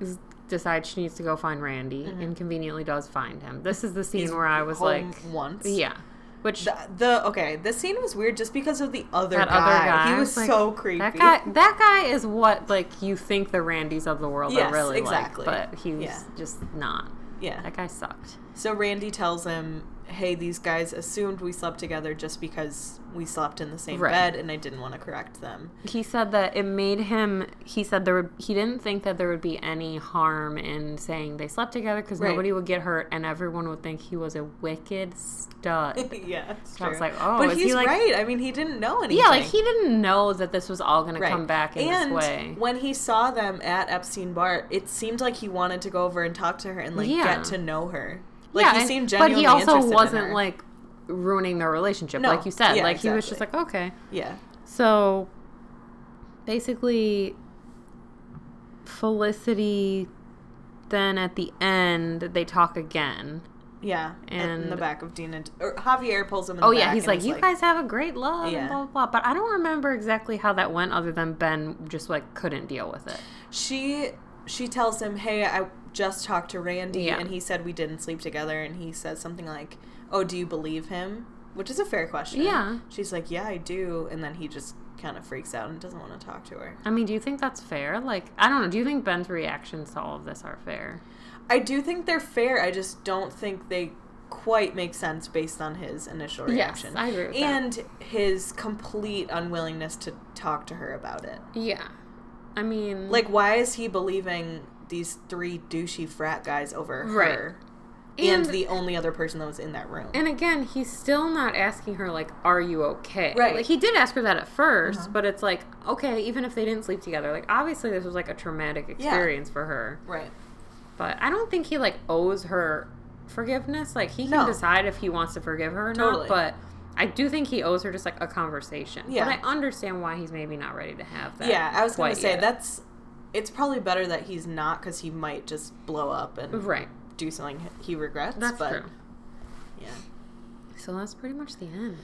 B: is, decides she needs to go find Randy and conveniently does find him. This is the scene
C: Mm-hmm. He's
B: where I was like,
C: once
B: Yeah. Which
C: The, the okay, the scene was weird just because of the other guy.
B: other guy
C: He was
B: like,
C: so creepy.
B: That guy, that guy is what like you think the Randys of the world
C: Yes,
B: are really
C: exactly.
B: like, but he was
C: Yeah.
B: just not.
C: yeah.
B: That guy sucked.
C: So Randy tells him, "Hey, these guys assumed we slept together just because we slept in the same
B: Right.
C: bed, and I didn't want to correct them."
B: He said that it made him. He said there would. He didn't think that there would be any harm in saying they slept together because
C: Right.
B: nobody would get hurt and everyone would think he was a wicked stud.
C: yeah, it's
B: So I was like, oh,
C: but he's
B: he like?
C: right. I mean, he didn't know anything.
B: Yeah, like he didn't know that this was all going
C: Right.
B: to come back in
C: and
B: this way.
C: when he saw them at Epstein Bar, it seemed like he wanted to go over and talk to her and like
B: Yeah.
C: get to know her. Like
B: yeah,
C: he
B: and-
C: seemed
B: but he also wasn't like ruining their relationship,
C: No.
B: like you said.
C: Yeah,
B: like he was just like, okay.
C: yeah,
B: So basically, Felicity, then at the end, they talk again.
C: Yeah, and in the back of Dina or Javier pulls him. In the
B: Oh yeah, he's like, you guys have a great love,
C: Yeah.
B: and blah, blah blah. But I don't remember exactly how that went, other than Ben just like couldn't deal with it.
C: She she tells him, "Hey, I just talked to Randy,
B: Yeah.
C: and he said we didn't sleep together." And he says something like, "Oh, do you believe him?" Which is a fair question.
B: Yeah.
C: She's like, "Yeah, I do," and then he just kind of freaks out and doesn't want to talk to her.
B: I mean, do you think that's fair? Like, I don't know. Do you think Ben's reactions to all of this are fair?
C: I do think they're fair. I just don't think they quite make sense based on his initial reaction. Yes.
B: I agree with that.
C: and his complete unwillingness to talk to her about it.
B: Yeah. I mean,
C: Like, why is he believing these three douchey frat guys over
B: Right.
C: her? And,
B: And-
C: the only other person that was in that room.
B: And again, he's still not asking her like, "Are you okay?"
C: Right.
B: Like he did ask her that at 1st
C: Uh-huh.
B: but it's like, okay, even if they didn't sleep together, like obviously this was like a traumatic experience for her.
C: right.
B: But I don't think he like owes her forgiveness. Like he can
C: No.
B: decide if he wants to forgive her or
C: Totally.
B: not. But I do think he owes her just like a conversation.
C: Yeah.
B: But I understand why he's maybe not ready to have that.
C: Yeah, I was going to say
B: yet.
C: that's. It's probably better that he's not because he might just blow up and
B: right.
C: do something he regrets.
B: That's
C: but,
B: true.
C: Yeah.
B: So that's pretty much the end.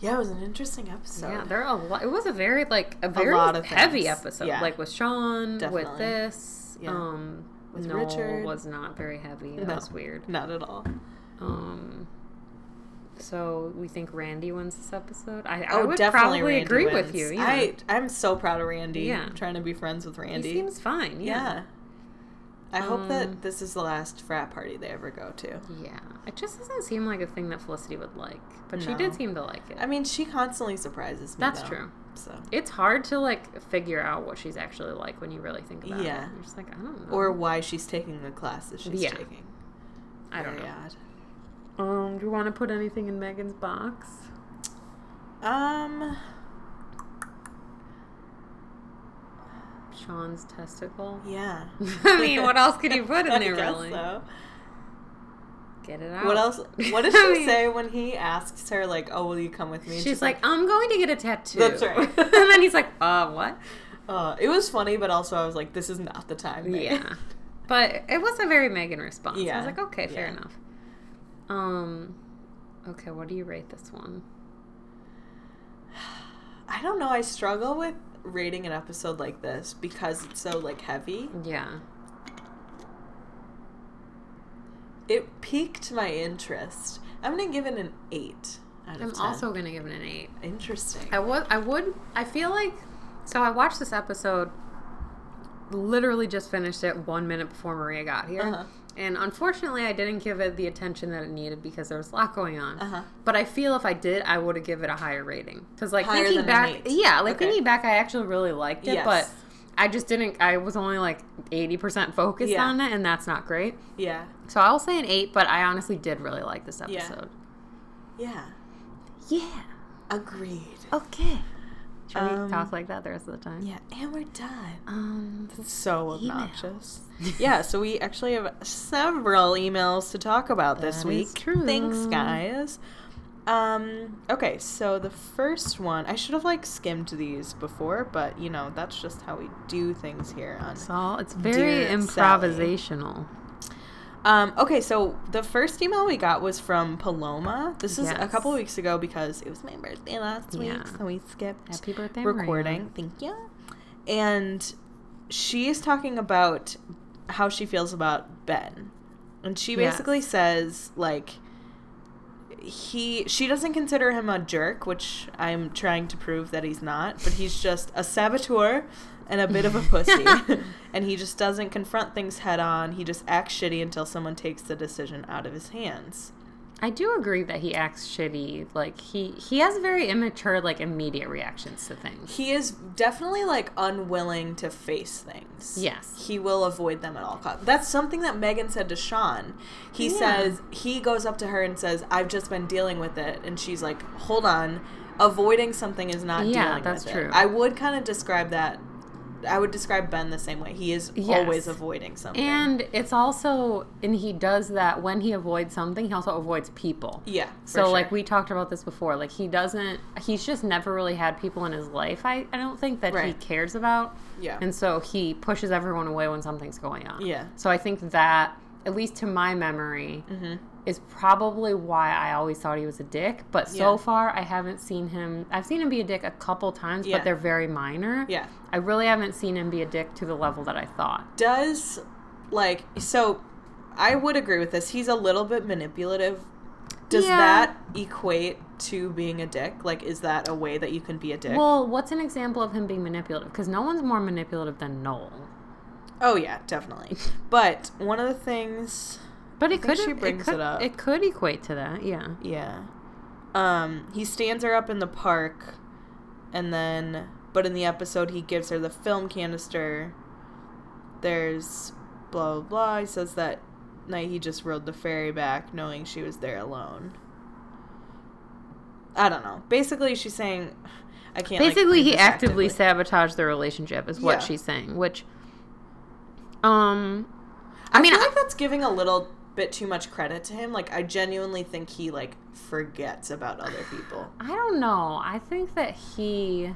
C: Yeah, it was an interesting episode.
B: yeah, there are a lot. It was a very like a very
C: lot of
B: heavy
C: things.
B: episode.
C: Yeah.
B: Like with Sean,
C: Definitely.
B: with this.
C: Yeah.
B: Um,
C: With
B: Noel
C: Richard.
B: was not very heavy. That
C: No.
B: was weird.
C: Not at all.
B: Um. So we think Randy wins this episode. I, I
C: oh,
B: would
C: definitely
B: probably
C: Randy
B: agree
C: wins.
B: with you. Yeah.
C: I I'm so proud of Randy.
B: Yeah.
C: I'm trying to be friends with
B: he
C: Randy.
B: seems fine.
C: yeah.
B: Yeah.
C: I hope
B: Um,
C: that this is the last frat party they ever go to.
B: Yeah. It just doesn't seem like a thing that Felicity would like, but she did seem to like it.
C: I mean, she constantly surprises me.
B: That's
C: though,
B: true.
C: So,
B: it's hard to like figure out what she's actually like when you really think about
C: Yeah.
B: it. You're just like, I don't know.
C: or why she's taking the classes she's
B: Yeah.
C: taking.
B: I don't
C: Very
B: know.
C: odd.
B: Um, do you want to put anything in Megan's box?
C: Um,
B: Sean's testicle.
C: yeah.
B: I mean, what else could you put in
C: I
B: there,
C: guess
B: really?
C: so.
B: Get it out.
C: What else? What did
B: I
C: she
B: mean-
C: say when he asks her, like, "Oh, will you come with me?" And
B: She's, like, I'm going to get a tattoo.
C: That's right.
B: and then he's like, uh, what?
C: uh, it was funny, but also I was like, "This is not the time." Megan."
B: Yeah. But it was a very Megan response.
C: Yeah.
B: I was like, okay, fair
C: Yeah.
B: enough. Um, okay, what do you rate this one?
C: I don't know. I struggle with rating an episode like this because it's so like heavy.
B: Yeah.
C: It piqued my interest. I'm gonna give it an eight out of
B: I'm
C: 10.
B: also gonna give it an eight.
C: interesting.
B: I would. I would. I feel like. So I watched this episode. Literally just finished it one minute before Maria got here,
C: Uh-huh.
B: And unfortunately, I didn't give it the attention that it needed because there was a lot going on.
C: Uh-huh.
B: But I feel if I did, I would have given it a higher rating because, like
C: Higher
B: thinking back, yeah, like
C: Okay.
B: thinking back, I actually really liked it,
C: Yes.
B: but I just didn't. I was only like eighty percent focused
C: Yeah.
B: on it, and that's not great.
C: Yeah.
B: So I'll say an eight, but I honestly did really like this
C: Yeah.
B: episode.
C: Yeah.
B: Yeah.
C: Agreed.
B: Okay. Should
C: Um,
B: we talk like that the rest of the time?
C: Yeah, and we're done.
B: Um.
C: So obnoxious. yeah, so we actually have several emails to talk about this week.
B: is true.
C: Thanks, guys. Um, okay, so the first one, I should have like skimmed these before, but you know, that's just how we do things here on
B: It's all. It's very
C: improvisational. Sally. Um, okay, so the first email we got was from Paloma. This is a couple weeks ago because it was my birthday last week,
B: Yeah.
C: so we skipped
B: Happy birthday,
C: recording.
B: Maria.
C: Thank you. And she is talking about how she feels about Ben. And she
B: Yes.
C: basically says like he she doesn't consider him a jerk, which I'm trying to prove that he's not, but he's just a saboteur and a bit of a pussy. and he just doesn't confront things head on. He just acts shitty until someone takes the decision out of his hands.
B: I do agree that he acts shitty. Like he he has very immature, like immediate reactions to things.
C: He is definitely like unwilling to face things.
B: Yes.
C: He will avoid them at all costs. That's something that Megan said to Sean. He
B: Yeah.
C: says he goes up to her and says, "I've just been dealing with it," and she's like, "Hold on." Avoiding something is not
B: Yeah,
C: dealing
B: that's
C: with
B: true.
C: it. I would kind of describe that I would describe Ben the same way. He is
B: Yes.
C: always avoiding something.
B: And it's also, and he does that when he avoids something, he also avoids people.
C: yeah,
B: So, like, we talked about this before. Like, he doesn't, he's just never really had people in his life, I, I don't think, that he cares about.
C: yeah,
B: And so he pushes everyone away when something's going on.
C: Yeah.
B: So I think that, at least to my memory,
C: Mm-hmm.
B: Is probably why I always thought he was a dick. But so
C: Yeah.
B: far, I haven't seen him. I've seen him be a dick a couple times,
C: Yeah.
B: but they're very minor.
C: yeah.
B: I really haven't seen him be a dick to the level that I thought.
C: Does like so? I would agree with this. He's a little bit manipulative. Does
B: Yeah.
C: that equate to being a dick? Like, is that a way that you can be a dick?
B: Well, what's an example of him being manipulative? Because no one's more manipulative than Noel.
C: oh yeah, definitely. But one of the things,
B: But it could
C: she
B: it
C: brings
B: could,
C: it up.
B: It could equate to that, yeah.
C: yeah, um, he stands her up in the park, and then, but in the episode, he gives her the film canister. There's blah blah blah. He says that night he just rode the ferry back, knowing she was there alone. I don't know. Basically, she's saying, I can't.
B: Basically,
C: read
B: he
C: this
B: actively sabotaged the relationship, is what
C: Yeah.
B: she's saying. Which, um, I,
C: I,
B: mean,
C: feel
B: I-
C: like that's giving a little bit too much credit to him. Like, I genuinely think he like forgets about other people.
B: I don't know. I think that he.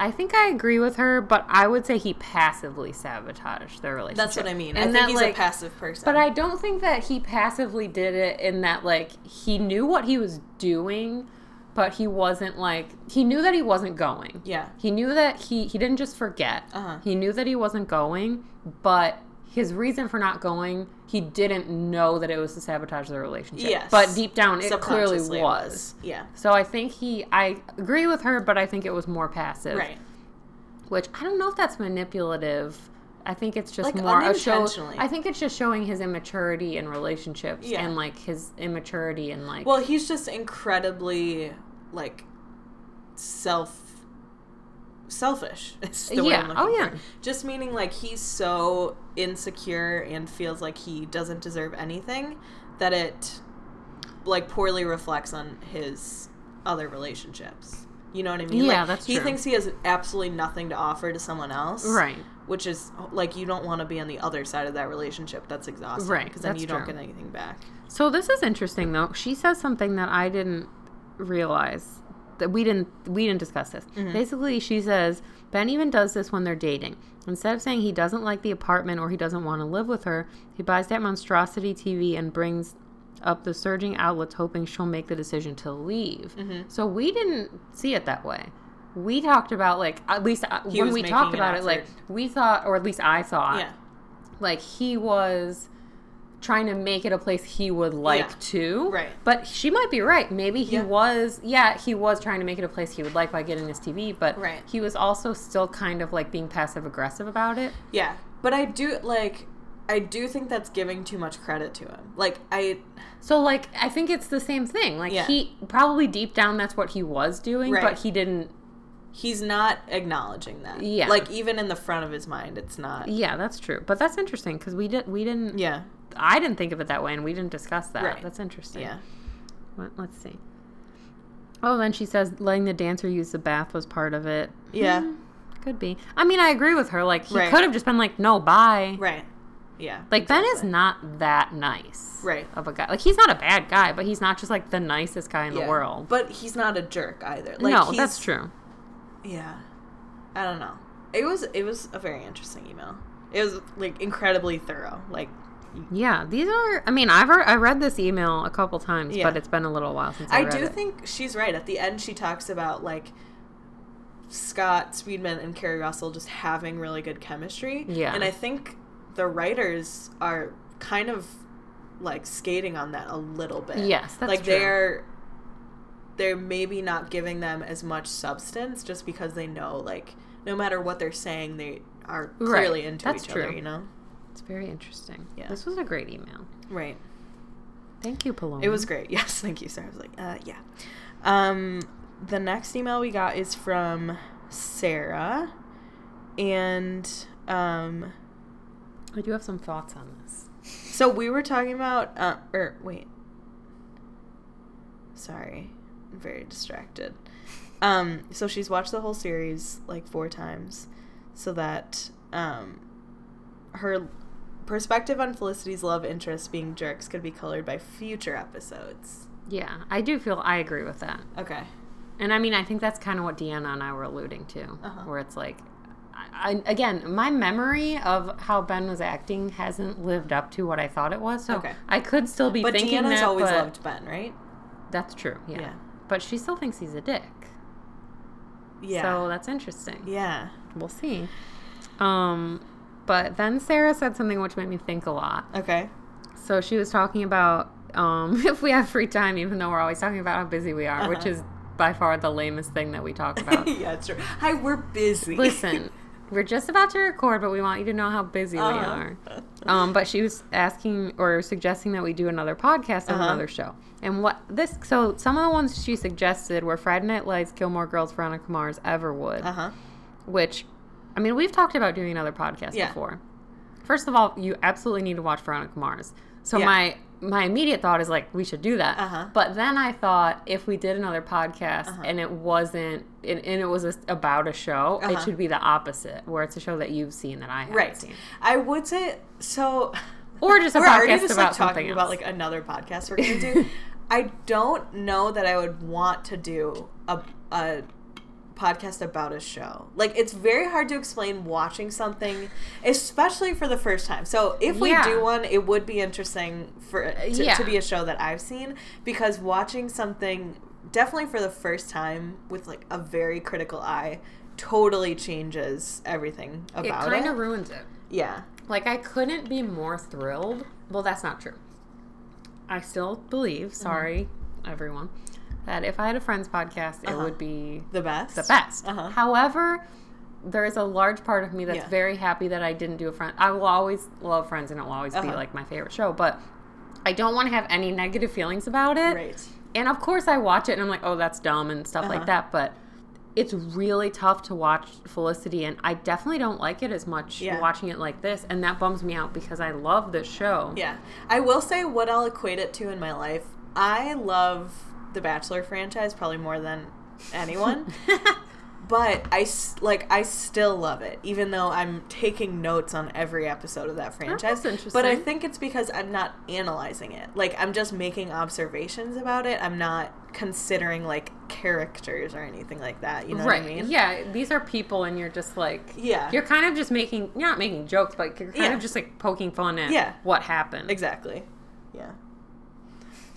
B: I think I agree with her, but I would say he passively sabotaged their relationship.
C: That's what I mean. I
B: And
C: think
B: that,
C: he's
B: like-
C: a passive person.
B: But I don't think that he passively did it in that like he knew what he was doing, but he wasn't like he knew that he wasn't going.
C: yeah,
B: He knew that he he didn't just forget.
C: Uh-huh.
B: He knew that he wasn't going, but his reason for not going, he didn't know that it was to sabotage their relationship.
C: Yes.
B: But deep down it clearly
C: Subconsciously
B: was.
C: Yeah,
B: So I think he I agree with her, but I think it was more passive.
C: right.
B: Which I don't know if that's manipulative. I think it's just
C: Like,
B: more a show. I think it's just showing his immaturity in relationships
C: Yeah.
B: and like his immaturity and like
C: Well, he's just incredibly like self selfish. Is the word
B: Yeah. Oh, yeah.
C: for. Just meaning like he's so insecure and feels like he doesn't deserve anything that it like poorly reflects on his other relationships. You know what I mean?
B: Yeah,
C: like,
B: that's
C: He thinks he has absolutely nothing to offer to someone else.
B: right.
C: Which is like you don't want to be on the other side of that relationship. That's exhausting.
B: Right,
C: Because then you don't
B: true.
C: get anything back.
B: So this is interesting though. She says something that I didn't realize that we didn't we didn't discuss this.
C: Mm-hmm.
B: Basically, she says Ben even does this when they're dating. Instead of saying he doesn't like the apartment or he doesn't want to live with her, he buys that monstrosity TV and brings up the surging outlets hoping she'll make the decision to leave.
C: Mm-hmm.
B: So we didn't see it that way. We talked about like at least uh,
C: He
B: when we talked about it like we thought or at least I thought
C: Yeah.
B: like he was trying to make it a place he would like
C: Yeah.
B: to.
C: Right.
B: But she might be right. Maybe he
C: Yeah.
B: was yeah, he was trying to make it a place he would like by getting this TV, but
C: Right.
B: he was also still kind of like being passive aggressive about it.
C: Yeah, but I do like I do think that's giving too much credit to him. Like I
B: So like I think it's the same thing. Like
C: Yeah.
B: he probably deep down that's what he was doing,
C: Right.
B: but he didn't
C: he's not acknowledging that.
B: Yeah.
C: Like even in the front of his mind, it's not.
B: Yeah, that's true. But that's interesting cuz we did we didn't
C: Yeah.
B: I didn't think of it that way and we didn't discuss that.
C: Right.
B: That's interesting.
C: Yeah.
B: Let's see. Oh, then she says letting the dancer use the bath was part of it.
C: Yeah.
B: Hmm, could be. I mean, I agree with her. Like, he
C: Right.
B: could have just been like, no, bye.
C: Right. Yeah.
B: Like, Ben is not that nice.
C: Right.
B: Of a guy. Like, he's not a bad guy, but he's not just like the nicest guy in
C: Yeah.
B: the world.
C: But he's not a jerk either. Like
B: no, that's true.
C: Yeah. I don't know. It was it was a very interesting email. It was like incredibly thorough. Like
B: Yeah, these are. I mean, I've I read this email a couple times,
C: Yeah.
B: but it's been a little while since I,
C: I do
B: it.
C: think she's right. At the end, she talks about like Scott Speedman and Keri Russell just having really good chemistry.
B: Yeah.
C: and I think the writers are kind of like skating on that a little bit.
B: Yes, that's
C: like
B: true.
C: they're they're maybe not giving them as much substance just because they know like no matter what they're saying they are
B: Right.
C: clearly into
B: That's
C: each other. You know.
B: It's very interesting.
C: Yeah.
B: This was a great email.
C: Right.
B: Thank you, Paloma.
C: It was great. Yes, thank you, sir. I was like, uh, yeah. Um, the next email we got is from Sarah, and um,
B: I do have some thoughts on this.
C: so we were talking about, uh, or wait, sorry, I'm very distracted. Um, so she's watched the whole series like four times. so that um, her perspective on Felicity's love interest being jerks could be colored by future episodes.
B: Yeah, I do feel I agree with that.
C: Okay.
B: And I mean, I think that's kind of what Deanna and I were alluding to,
C: Uh-huh.
B: where it's like, I, I, again, my memory of how Ben was acting hasn't lived up to what I thought it was. So
C: Okay.
B: I could still be
C: But
B: thinking
C: Deanna's
B: that.
C: Always
B: but
C: loved Ben, right?
B: That's true. Yeah.
C: Yeah.
B: But she still thinks he's a dick.
C: Yeah.
B: So that's interesting.
C: yeah.
B: We'll see. Um, but then Sarah said something which made me think a lot.
C: Okay.
B: So she was talking about um, if we have free time, even though we're always talking about how busy we are, which
C: Uh-huh.
B: is by far the lamest thing that we talk about.
C: yeah, it's true. Hi, we're busy.
B: Listen, we're just about to record, but we want you to know how busy we
C: Uh-huh.
B: are. Um, but she was asking or suggesting that we do another podcast on
C: Uh-huh.
B: another show. And what this, so some of the ones she suggested were Friday Night Lights, Gilmore Girls, Veronica Mars, Everwood,
C: Uh huh.
B: which, I mean, we've talked about doing another podcast
C: Yeah.
B: before. First of all, you absolutely need to watch Veronica Mars. So
C: Yeah.
B: my my immediate thought is like we should do that.
C: Uh-huh.
B: But then I thought if we did another podcast
C: Uh-huh.
B: and it wasn't and, and it was a, about a show, it
C: Uh-huh.
B: should be the opposite, where it's a show that you've seen that I haven't
C: Right.
B: seen,
C: I would say so.
B: or just a podcast
C: just
B: about
C: like
B: something
C: talking
B: else.
C: about like another podcast we're gonna do. I don't know that I would want to do a a podcast about a show. Like it's very hard to explain watching something, especially for the first time. So if we
B: Yeah.
C: do one, it would be interesting for to,
B: Yeah.
C: to be a show that I've seen because watching something definitely for the first time with like a very critical eye totally changes everything about it kind
B: of ruins it.
C: yeah.
B: Like I couldn't be more thrilled. Well, that's not true. I still believe,
C: Mm-hmm.
B: sorry everyone, that if I had a friends podcast, it
C: Uh-huh.
B: would be
C: The best.
B: the best.
C: Uh-huh.
B: However, there is a large part of me that's
C: Yeah.
B: very happy that I didn't do a friend. I will always love Friends, and it will always be
C: Uh-huh.
B: like my favorite show. But I don't want to have any negative feelings about it.
C: Right.
B: And of course, I watch it and I'm like, oh, that's dumb and stuff
C: Uh-huh.
B: like that. But it's really tough to watch Felicity, and I definitely don't like it as much
C: Yeah.
B: watching it like this. And that bums me out because I love this show.
C: Yeah. I will say what I'll equate it to in my life. I love the Bachelor franchise probably more than anyone. but I like I still love it even though I'm taking notes on every episode of that oh, franchise.
B: that's
C: But I think it's because I'm not analyzing it. Like I'm just making observations about it. I'm not considering like characters or anything like that. You know
B: right.
C: what I mean?
B: Yeah. These are people, and you're just like,
C: Yeah.
B: You're kind of just making, you're not making jokes, but you're kind
C: Yeah.
B: of just like poking fun at
C: Yeah.
B: what happened.
C: Exactly. Yeah.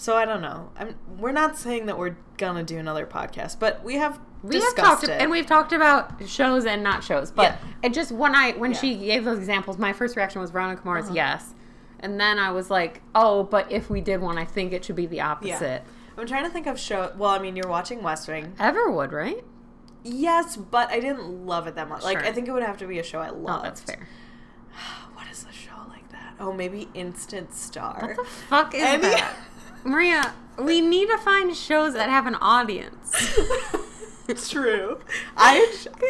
C: So I don't know. I'm. We're not saying that we're gonna do another podcast, but we have
B: We have talked,
C: it.
B: and we've talked about shows and not shows. But
C: Yeah.
B: it just when I when
C: Yeah.
B: she gave those examples, my first reaction was Veronica Mars,
C: Uh-huh.
B: yes, and then I was like, oh, but if we did one, I think it should be the opposite.
C: I'm trying to think of show. Well, I mean, you're watching West Wing.
B: Everwood, right?
C: Yes, but I didn't love it that much. Like, I think it would have to be a show I loved.
B: Oh, that's fair.
C: What is a show like that? Oh, maybe Instant Star.
B: What the fuck is that, Maria? We need to find shows that have an audience.
C: It's true. I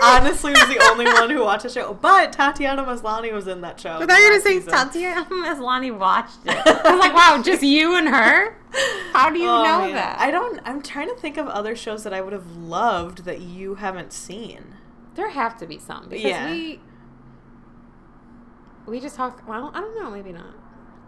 C: honestly was the only one who watched the show, but Tatiana Maslany was in that show.
B: I thought you were
C: last
B: gonna say. Tatiana Maslany watched it. I was like, wow, just you and her? How do you
C: Oh,
B: know
C: man.
B: that?
C: I don't. I'm trying to think of other shows that I would have loved that you haven't seen.
B: There have to be some because
C: Yeah.
B: we we just talk. Well, I don't know. Maybe not.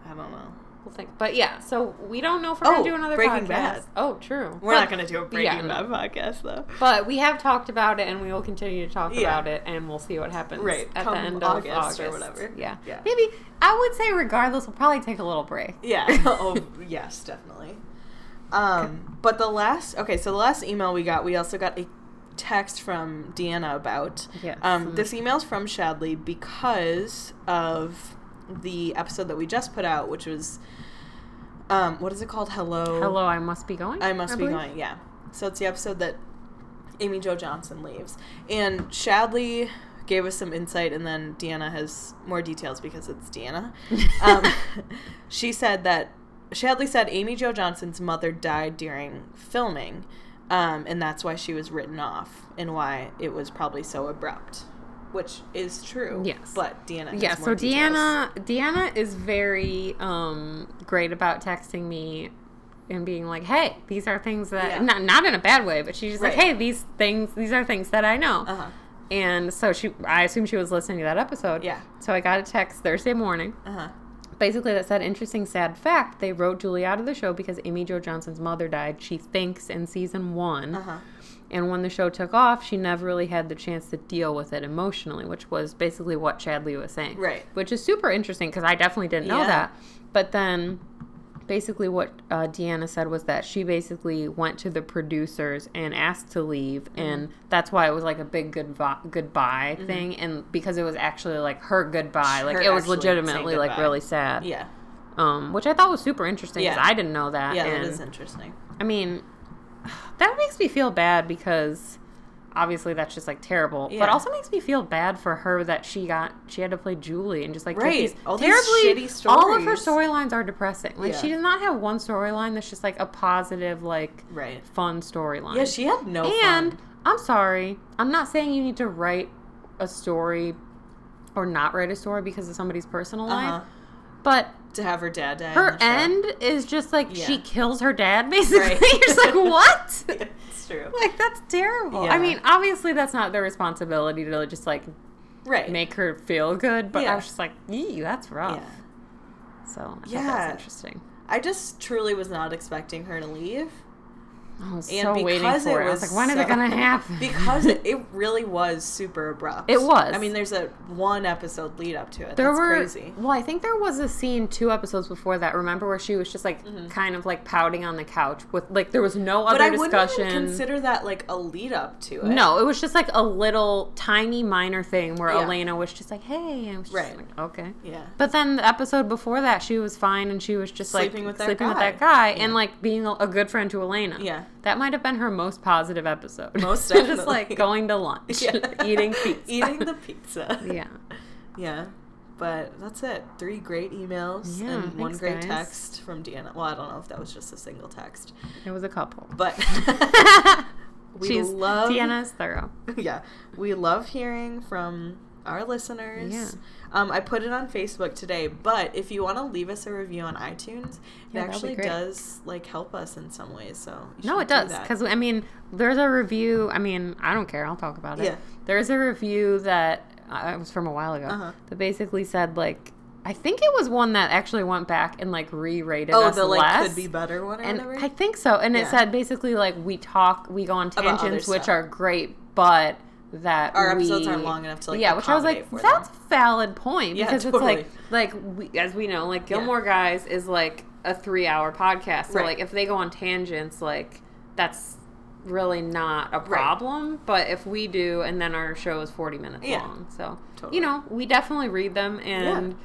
C: I don't know.
B: We'll think. But yeah, so we don't know if we're
C: Oh,
B: gonna do another
C: Breaking
B: podcast.
C: Bad.
B: Oh, true.
C: We're
B: But-
C: not going to do a Breaking
B: yeah,
C: Bad podcast though.
B: But we have talked about it, and we will continue to talk
C: Yeah.
B: about it, and we'll see what happens
C: Right,
B: at
C: come
B: the end
C: August
B: of August
C: or whatever.
B: Yeah.
C: Yeah.
B: Maybe I would say, regardless, we'll probably take a little break.
C: Yeah. oh, yes, definitely. Um, but the last okay, so the last email we got, we also got a text from Deanna about.
B: Yes.
C: Um, this email's from Shadley because of the episode that we just put out, which was um, what is it called? Hello.
B: Hello, I must be going.
C: I must be
B: believe.
C: going. Yeah. So it's the episode that Amy Jo Johnson leaves, and Shadley gave us some insight, and then Deanna has more details because it's Deanna. Um, she said that Shadley said Amy Jo Johnson's mother died during filming, um, and that's why she was written off, and why it was probably so abrupt, which is true.
B: Yes.
C: But Deanna.
B: Yeah, so
C: details.
B: Deanna Deanna is very um great about texting me and being like, "Hey, these are things that
C: Yeah.
B: not not in a bad way, but she's just like, "Hey, these things these are things that I know."
C: Uh huh.
B: And so she, I assume she was listening to that episode.
C: Yeah.
B: So I got a text Thursday morning,
C: Uh huh.
B: basically that said, "Interesting, sad fact: They wrote Julie out of the show because Amy Jo Johnson's mother died. She thinks in season one,
C: Uh huh.
B: And when the show took off, she never really had the chance to deal with it emotionally, which was basically what Chadley was saying.
C: Right.
B: Which is super interesting because I definitely didn't know
C: Yeah.
B: that. But then, basically, what uh, Deanna said was that she basically went to the producers and asked to leave,
C: Mm-hmm.
B: and that's why it was like a big goodbye, goodbye thing, and because it was actually like her goodbye, like it was legitimately like really sad.
C: Yeah.
B: Um, which I thought was super interesting because
C: Yeah.
B: I didn't know that.
C: Yeah,
B: and
C: that is interesting.
B: I mean, that makes me feel bad because obviously that's just like terrible. But also makes me feel bad for her that she got she had to play Julie and just like
C: Right.
B: these
C: All these
B: terribly
C: shitty
B: all of her storylines are depressing. Like she does not have one storyline that's just like a positive like
C: Right.
B: fun storyline.
C: Yeah, she had no
B: and
C: fun.
B: I'm sorry, I'm not saying you need to write a story or not write a story because of somebody's personal
C: Uh-huh.
B: life, but
C: To have her dad die.
B: her
C: on the show.
B: end is just like she kills her dad basically.
C: Right.
B: You're just like what?
C: it's true.
B: like that's terrible.
C: Yeah.
B: I mean, obviously that's not their responsibility to just like
C: Right.
B: make her feel good, but I
C: Yeah.
B: was just like, "Ee, that's rough."
C: Yeah.
B: So I
C: Yeah.
B: that was interesting.
C: I just truly was not expecting her to leave.
B: I was
C: And
B: so waiting
C: because
B: for
C: it
B: it. I was
C: was
B: like, when is it gonna happen?
C: because it, it really was super abrupt.
B: It was.
C: I mean, there's a one episode lead up to it.
B: there
C: That's
B: were
C: crazy.
B: well, I think there was a scene two episodes before that. Remember where she was just like kind of like pouting on the couch with like there was no other
C: Mm-hmm. But I wouldn't
B: discussion.
C: even consider that like a lead up to it.
B: No, it was just like a little tiny minor thing where
C: Yeah.
B: Elena was just like, "Hey," and I was just
C: Right.
B: like, "Okay."
C: Yeah.
B: But then the episode before that, she was fine and she was just
C: Sleeping
B: like
C: with
B: sleeping with that guy and like being a, a good friend to Elena.
C: Yeah.
B: That might have been her most positive episode.
C: Most
B: just like going to lunch,
C: Yeah.
B: eating pizza,
C: Eating the pizza.
B: yeah,
C: Yeah. But that's it. Three great emails
B: Yeah,
C: and one great
B: guys.
C: text from Deanna. Well, I don't know if that was just a single text,
B: it was a couple.
C: but we
B: She's
C: love
B: is thorough.
C: yeah, we love hearing from our listeners.
B: Yeah.
C: Um, I put it on Facebook today, but if you want to leave us a review on iTunes,
B: Yeah,
C: it actually does like help us in some ways. So
B: No, it
C: do
B: does because I mean, there's a review. I mean, I don't care. I'll talk about it.
C: Yeah.
B: There's a review that uh, it was from a while ago
C: Uh-huh.
B: that basically said like, I think it was one that actually went back and like re-rated
C: oh,
B: us
C: the like
B: less.
C: could be better one or
B: and
C: whatever.
B: I think so. And it said basically like we talk, we go on tangents, which are great, but that
C: Our episodes aren't long enough to, like,
B: yeah, which I was like, that's a valid point
C: Yeah,
B: because
C: totally.
B: it's like like we, as we know, like Gilmore Guys is like a three-hour podcast, so
C: Right.
B: like if they go on tangents, like that's really not a
C: Right.
B: problem. But if we do, and then our show is forty minutes
C: Yeah.
B: long, so
C: Totally.
B: you know we definitely read them and.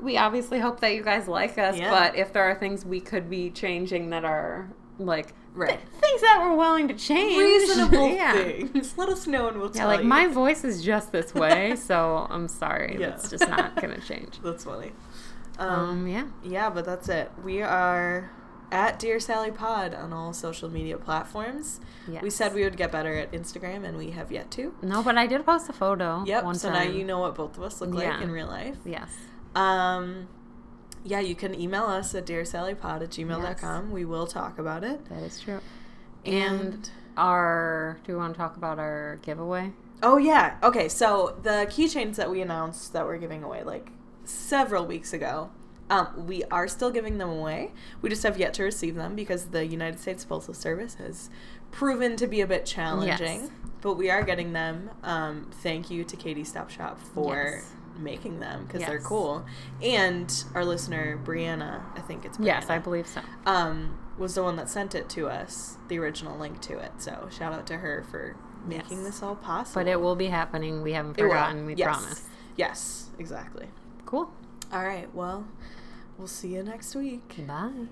B: We obviously hope that you guys like us,
C: Yeah.
B: but if there are things we could be changing that are like
C: Right.
B: th- things that we're willing to change,
C: reasonable
B: yeah.
C: things. Let us know and we'll
B: Yeah,
C: tell
B: like
C: you.
B: my voice is just this way, so I'm sorry.
C: Yeah.
B: It's just not gonna change.
C: That's funny. Um,
B: Um, yeah.
C: yeah, but that's it. We are at Dear Sally Pod on all social media platforms. We said we would get better at Instagram, and we have yet to.
B: No, but I did post a photo.
C: Yep. So
B: time.
C: now you know what both of us look like in real life.
B: Yes.
C: Um, yeah, you can email us at dearsallypod at gmail.com. We will talk about it.
B: That is true. And,
C: And
B: our, do we want to talk about our giveaway?
C: oh yeah, okay. So the keychains that we announced that we're giving away like several weeks ago, um, we are still giving them away. We just have yet to receive them because the United States Postal Service has proven to be a bit challenging.
B: Yes.
C: But we are getting them. Um, thank you to Katie Stop Shop for
B: Yes.
C: Making them because they're cool. And our listener Brianna, I think it's Brianna,
B: Yes, I believe so.
C: um, was the one that sent it to us, the original link to it. So shout out to her for making
B: Yes.
C: this all possible.
B: But it will be happening. We haven't forgotten. We
C: Yes.
B: promise.
C: Yes, exactly.
B: Cool.
C: All right. Well, we'll see you next week.
B: Bye.